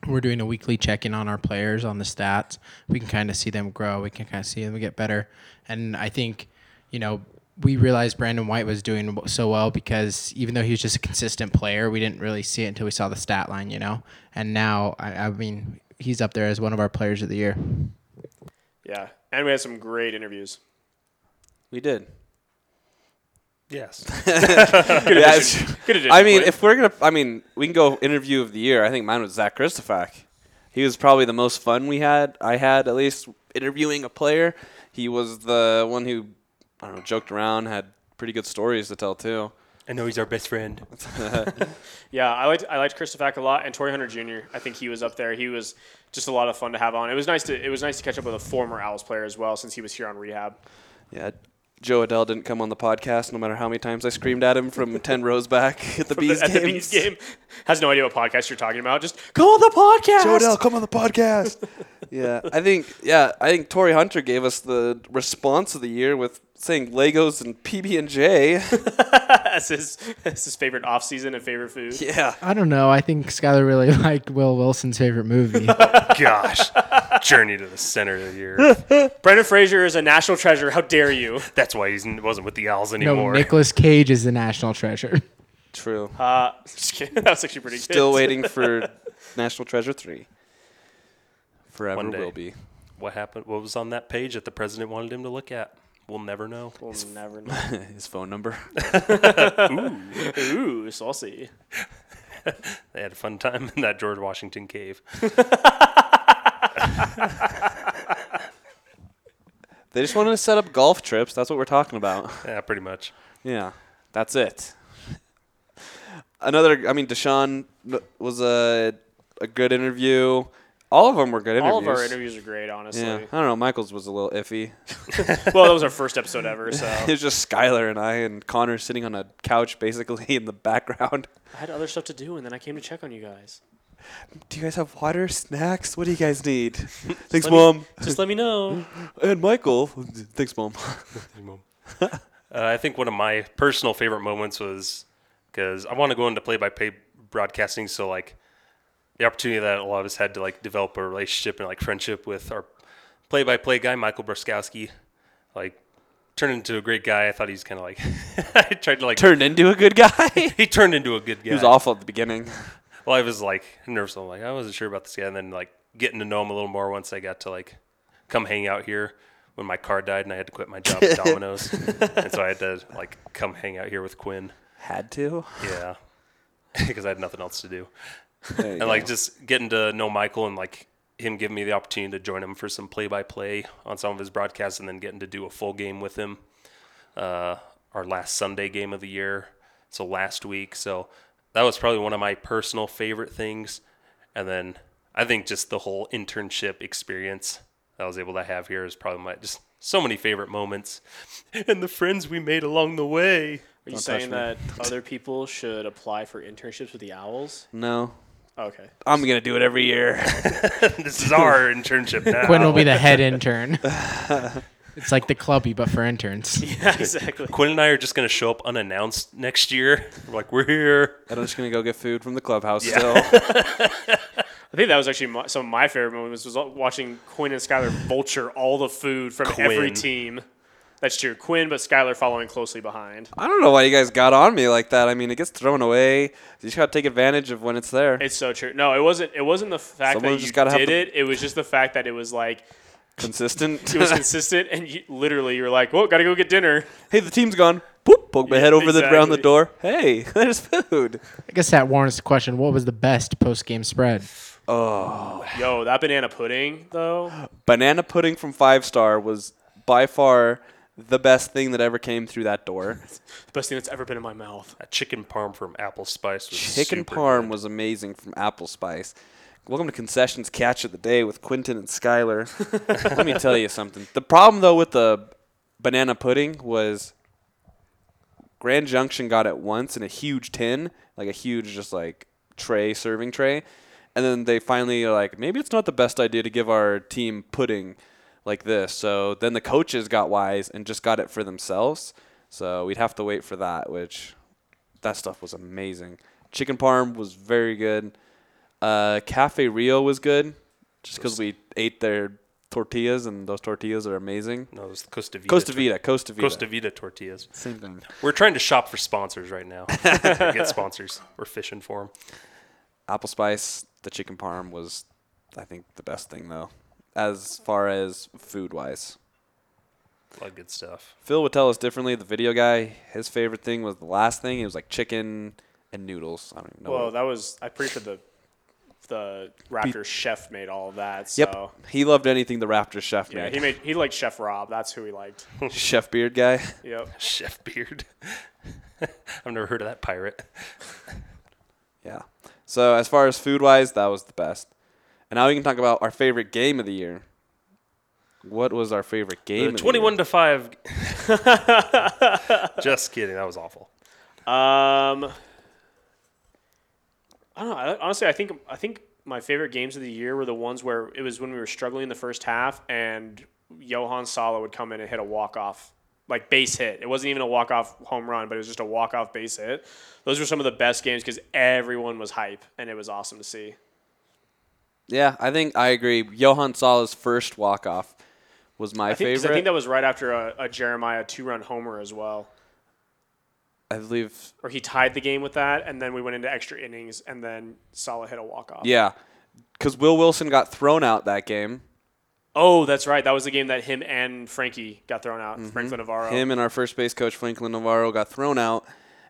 We're doing a weekly check in on our players on the stats. We can kind of see them grow. We can kind of see them get better. And I think, you know, we realized Brandon White was doing so well because even though he was just a consistent player, we didn't really see it until we saw the stat line, you know. And now, I, I mean, he's up there as one of our players of the year. Yeah, and we had some great interviews. We did. Yes. *laughs* *laughs* Yeah, it's- Good addition. I mean, if we're gonna, I mean, we can go interview of the year. I think mine was Zach Kristofak. He was probably the most fun we had. I had at least interviewing a player. He was the one who, I don't know, joked around, had pretty good stories to tell too. I know he's our best friend. *laughs* Yeah, I liked I liked Christopher a lot, and Torii Hunter Jr. I think he was up there. He was just a lot of fun to have on. It was nice to it was nice to catch up with a former Owlz player as well, since he was here on rehab. Yeah, Jo Adell didn't come on the podcast, no matter how many times I screamed at him from ten *laughs* rows back at the From Bees at games. the Bees game, has no idea what podcast you're talking about. Just come on the podcast. Jo Adell, come on the podcast. *laughs* yeah, I think yeah, I think Torii Hunter gave us the response of the year with saying Legos and PB and J. *laughs* as his as his favorite off season and favorite food. Yeah. I don't know. I think Skylar really *laughs* liked Will Wilson's favorite movie. *laughs* Gosh. Journey to the center of the Earth. Brendan Fraser is a national treasure. How dare you? That's why he wasn't with the Owlz no, anymore. Nicolas Cage is the national treasure. True. Uh, just kidding. That was actually pretty Still good. waiting for National Treasure 3. Forever One day. will be. what happened? What was on that page that the president wanted him to look at? We'll never know. We'll never *laughs* know. His phone number. *laughs* *laughs* Ooh, saucy. They had a fun time in that George Washington cave. They just wanted to set up golf trips. That's what we're talking about. Yeah, pretty much. Yeah, that's it. Another, I mean, D'Shawn was a a good interview. All of them were good interviews. All of our interviews are great, honestly. Yeah, I don't know. Michael's was a little iffy. *laughs* well, that was our first episode ever, so *laughs* it was just Skylar and I and Connor sitting on a couch, basically in the background. I had other stuff to do, and then I came to check on you guys. Do you guys have water, snacks? What do you guys need? *laughs* Thanks, let me- mom. Just let me know. And Michael. Thanks, mom. Uh, I think one of my personal favorite moments was because I want to go into play-by-play broadcasting, so like the opportunity that a lot of us had to like develop a relationship and like friendship with our play-by-play guy, Michael Bruskowski, like turned into a great guy. I thought he's kind of like *laughs* I tried to like Turned into a good guy. *laughs* he turned into a good guy. he was awful at the beginning. Well, I was like nervous. I'm like I wasn't sure about this guy, and then like getting to know him a little more once I got to like come hang out here when my car died and I had to quit my job at *laughs* Domino's, and so I had to like come hang out here with Quinn. Had to. Yeah, because I had nothing else to do, and go. like just getting to know Michael and like him giving me the opportunity to join him for some play-by-play on some of his broadcasts, and then getting to do a full game with him. Uh, our last Sunday game of the year, so last week. So that was probably one of my personal favorite things. And then I think just the whole internship experience that I was able to have here is probably my just so many favorite moments, *laughs* and the friends we made along the way. Are you Don't saying that other people should apply for internships with the Owlz? no. Okay. I'm gonna do it every year. *laughs* *laughs* This is our internship now. Quinn will be the head intern. *laughs* it's like the clubby, but for interns. Yeah, exactly. Quinn and I are just going to show up unannounced next year. We're like, we're here. And I'm just gonna go get food from the clubhouse. Yeah. Still. I think that was actually my, some of my favorite moments was watching Quinn and Skylar vulture all the food from every team. That's true. Quinn, but Skylar following closely behind. I don't know why you guys got on me like that. I mean, it gets thrown away. You just gotta take advantage of when it's there. It's so true. No, it wasn't. It wasn't the fact Someone that just you gotta have did the- it. It was just the fact that it was like Consistent. *laughs* it was *laughs* consistent, and you, literally you were like, "Well, gotta go get dinner." hey, the team's gone. Boop. Poke my Yeah, head over the around the door. Hey, *laughs* there's food. I guess that warrants the question: What was the best post game spread? Oh, Yo, that banana pudding though. banana pudding from Five Star was by far the best thing that ever came through that door. *laughs* The best thing that's ever been in my mouth. A chicken parm from Apple Spice was Chicken parm good. was amazing from Apple Spice. Welcome to Concessions Catch of the Day with Quinton and Skylar. *laughs* Let me tell you something. The problem though with the banana pudding was Grand Junction got it once in a huge tin, like a huge just like tray, serving tray. And then they finally are like, maybe it's not the best idea to give our team pudding like this. So then the coaches got wise and just got it for themselves. So we'd have to wait for that, which that stuff was amazing. Chicken parm was very good. Uh, Cafe Rio was good, just because we ate their tortillas, and those tortillas are amazing. No, it was the Costa Vida. Costa tor- Vida, Costa Vida. Costa Vida tortillas. Same thing. We're trying to shop for sponsors right now. *laughs* Get sponsors. We're fishing for them. Apple spice, the chicken parm was, I think, the best thing though, as far as food wise. A lot of good stuff. Phil would tell us differently. The video guy, his favorite thing was the last thing. It was like chicken and noodles. I don't even know. Well, what- that was I'm pretty sure the the Raptors chef made all of that. So yep. He loved anything the Raptor chef yeah, made. he made he liked Chef Rob. That's who he liked. *laughs* chef beard guy. Yep. *laughs* Chef Beard. *laughs* I've never heard of that pirate. Yeah. So as far as food wise, that was the best. And now we can talk about our favorite game of the year. What was our favorite game? The of the 21 year? to 5. *laughs* *laughs* Just kidding. That was awful. Um, I don't know. I- Honestly, I think I think my favorite games of the year were the ones where it was when we were struggling in the first half, and Johan Sala would come in and hit a walk off, like base hit. It wasn't even a walk off home run, but it was just a walk off base hit. Those were some of the best games because everyone was hype, and it was awesome to see. Yeah, I think I agree. Johan Sala's first walk off was my I think, favorite. I think that was right after a, a Jeremiah two run homer as well. I believe. Or he tied the game with that, and then we went into extra innings, and then Sala hit a walk off. Yeah, because Will Wilson got thrown out that game. Oh, that's right. That was the game that him and Frankie got thrown out. Franklin Navarro. Him and our first base coach Franklin Navarro got thrown out,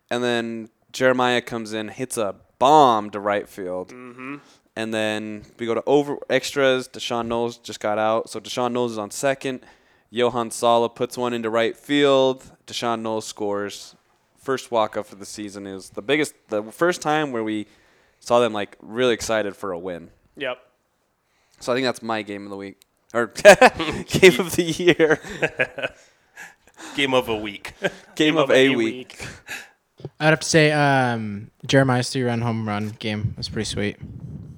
and then Jeremiah comes in, hits a bomb to right field, mm-hmm. And then we go to over extras. D'Shawn Knowles just got out, so D'Shawn Knowles is on second. Johan Sala puts one into right field. D'Shawn Knowles scores. First walk up for the season is the biggest, the first time where we saw them like really excited for a win. Yep. So I think that's my game of the week or *laughs* game of the year, *laughs* Game of a week. *laughs* game, of, a, week. I'd have to say um, Jeremiah's three run home run game was pretty sweet.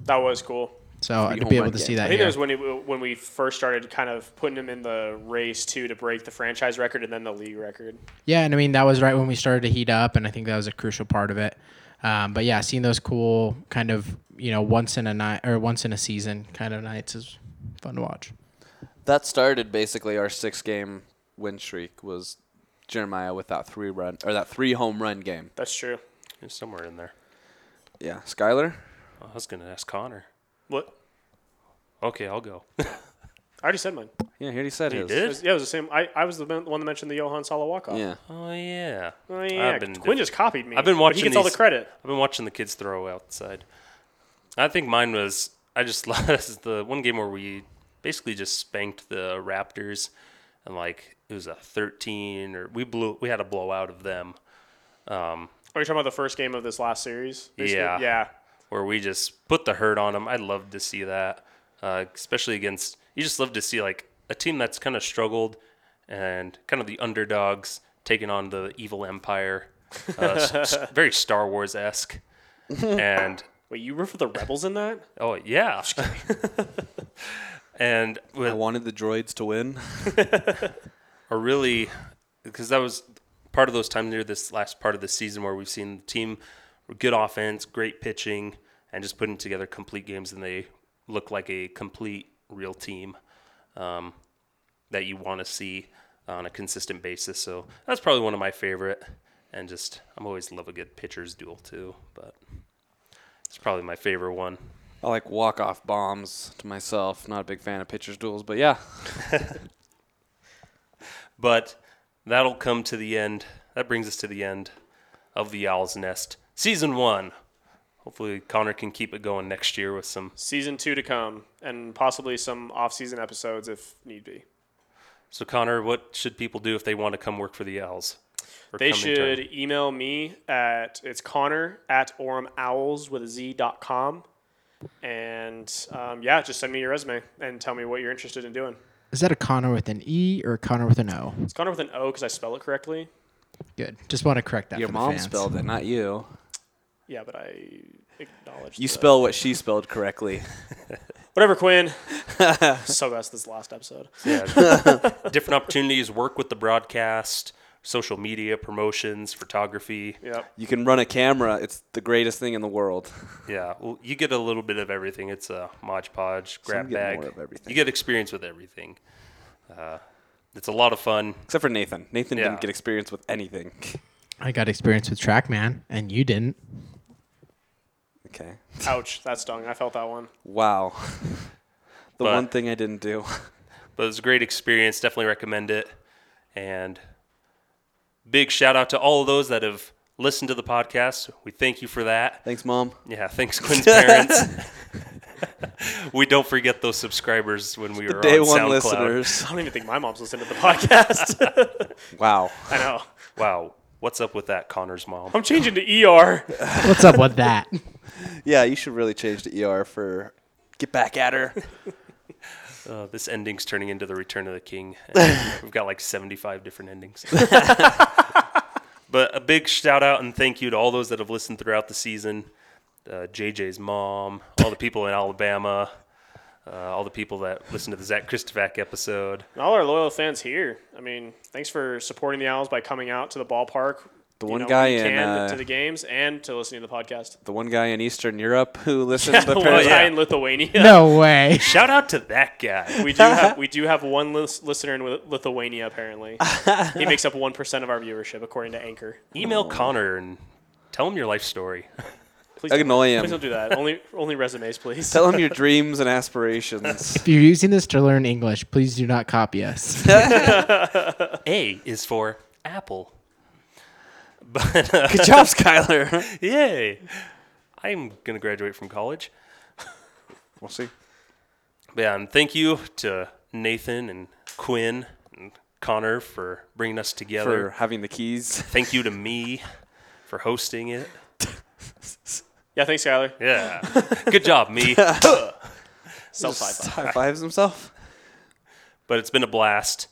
That was cool. So Three to be able to game. see I that think here. that was when it, when we first started kind of putting him in the race too to break the franchise record and then the league record. Yeah, and I mean that was right when we started to heat up, and I think that was a crucial part of it. Um, but yeah, seeing those cool kind of you know once in a night or once in a season kind of nights is fun to watch. That started basically our six game win streak was Jeremiah with that three run or that three home run game. That's true. It's somewhere in there. Yeah, Skylar. I was going to ask Connor. What? Okay, I'll go. *laughs* I already said mine. Yeah, he already said You his. did? It was, yeah, it was the same. I, I was the man- one that mentioned the Johan Sala walk off. Yeah, Oh, yeah. Oh yeah. I've been Quinn diff- just copied me. I've been but watching He gets all the these- credit. I've been watching the kids throw outside. I think mine was I just *laughs* this is the one game where we basically just spanked the Raptors and like it was a 13 or we blew we had a blowout of them um, Are you talking about the first game of this last series? basically? Yeah. Yeah. Where we just put the hurt on them. I'd love to see that, uh, especially against you. Just love to see like a team that's kind of struggled and kind of the underdogs taking on the evil empire, uh, s- *laughs* s- very Star Wars esque, and Wait, you were for the Rebels in that? Oh yeah. *laughs* and I wanted the droids to win. *laughs* a really because that was part of those times near this last part of the season where we've seen the team good offense, great pitching, and just putting together complete games, and they look like a complete real team um, that you want to see on a consistent basis. So that's probably one of my favorite. And just I'm always love a good pitchers duel too, but it's probably my favorite one. I like walk off bombs to myself. Not a big fan of pitchers duels, but yeah, *laughs* But that'll come to the end. That brings us to the end of the Owl's Nest season one. Hopefully, Connor can keep it going next year with some. Season two to come, and possibly some off-season episodes if need be. So, Connor, what should people do if they want to come work for the Owlz? They come intern? should email me at it's Connor at ormowls with a Z dot com, and um, yeah, just send me your resume and tell me what you're interested in doing. Is that a Connor with an E or a Connor with an O? It's Connor with an O because I spell it correctly. Good. Just want to correct that. your for the mom fans. spelled it, not you. Yeah, but I acknowledge You the- spell what she spelled correctly. *laughs* whatever, Quinn. *laughs* so that's this last episode. Yeah. *laughs* different opportunities, work with the broadcast, social media promotions, photography. Yep. You can run a camera. It's the greatest thing in the world. Yeah, well, you get a little bit of everything. It's a Mod Podge grab get bag. more of everything. You get experience with everything. Uh, it's a lot of fun. Except for Nathan. Nathan Yeah. didn't get experience with anything. I got experience with TrackMan, and you didn't. Okay. Ouch. That stung. I felt that one. Wow. *laughs* the But- one thing I didn't do. *laughs* But it was a great experience. Definitely recommend it. And big shout out to all of those that have listened to the podcast. We thank you for that. Thanks, Mom. Yeah, thanks, *laughs* Quinn's parents. we don't forget those subscribers when we were Day on one SoundCloud. listeners. I don't even think my mom's listened to the podcast. Wow. I know. Wow, what's up with that, Connor's mom? I'm changing to ER. *laughs* What's up with that? *laughs* Yeah, you should really change to ER for get back at her. *laughs* Uh, this ending's turning into the Return of the King. And we've got like 75 different endings. but a big shout out and thank you to all those that have listened throughout the season. Uh, JJ's mom, all the people in Alabama, uh, all the people that listened to the Zach Christovac episode. And all our loyal fans here. I mean, thanks for supporting the Owlz by coming out to the ballpark. The one know, guy in, uh, to the games and to listening to the podcast. The one guy in Eastern Europe who *laughs* listens to the the one parents. guy yeah. in Lithuania. No way. *laughs* Shout out to that guy. *laughs* We do have we do have one lis- listener in Lithuania. Apparently, he makes up one percent of our viewership, according to Anchor. Email Connor and tell him your life story. Please Annoy don't, him. Please don't do that. Only only resumes, please. Tell him your *laughs* dreams and aspirations. If you're using this to learn English, please do not copy us. *laughs* A is for Apple. *laughs* But uh, Good job, Skylar. yay. I'm going to graduate from college. We'll see. But yeah, and thank you to Nathan and Quinn and Connor for bringing us For together. having the keys. Thank you to me for hosting it. Yeah, thanks, Skylar. Yeah. Good job, me. *laughs* Self high five. High fives himself. But it's been a blast.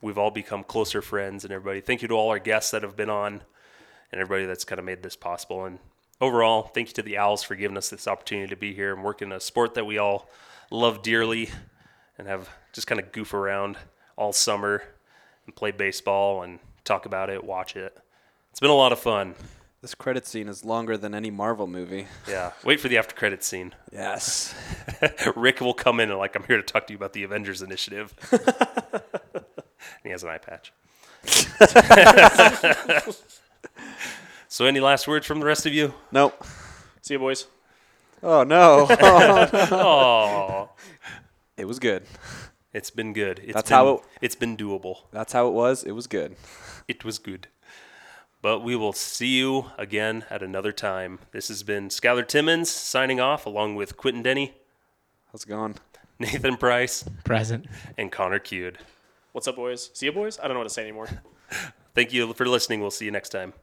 We've all become closer friends and everybody. Thank you to all our guests that have been on and everybody that's kind of made this possible. And overall, thank you to the Owlz for giving us this opportunity to be here and work in a sport that we all love dearly and have just kind of goof around all summer and play baseball and talk about it, watch it. It's been a lot of fun. This credit scene is longer than any Marvel movie. Yeah. Wait for the after credit scene. Yes. *laughs* Rick will come in and like, I'm here to talk to you about the Avengers Initiative. *laughs* and he has an eye patch. *laughs* so, any last words from the rest of you? Nope. See you, boys. Oh no. Oh, it was good. it's been good. It's That's been, how it- it's been doable. That's how it was. It was good. It was good. But we will see you again at another time. This has been Skylar Timmons signing off, along with Quentin Denny, How's it going? Nathan Price, Present. and Connor Cute. What's up, boys? See you, boys. I don't know what to say anymore. *laughs* Thank you for listening. We'll see you next time.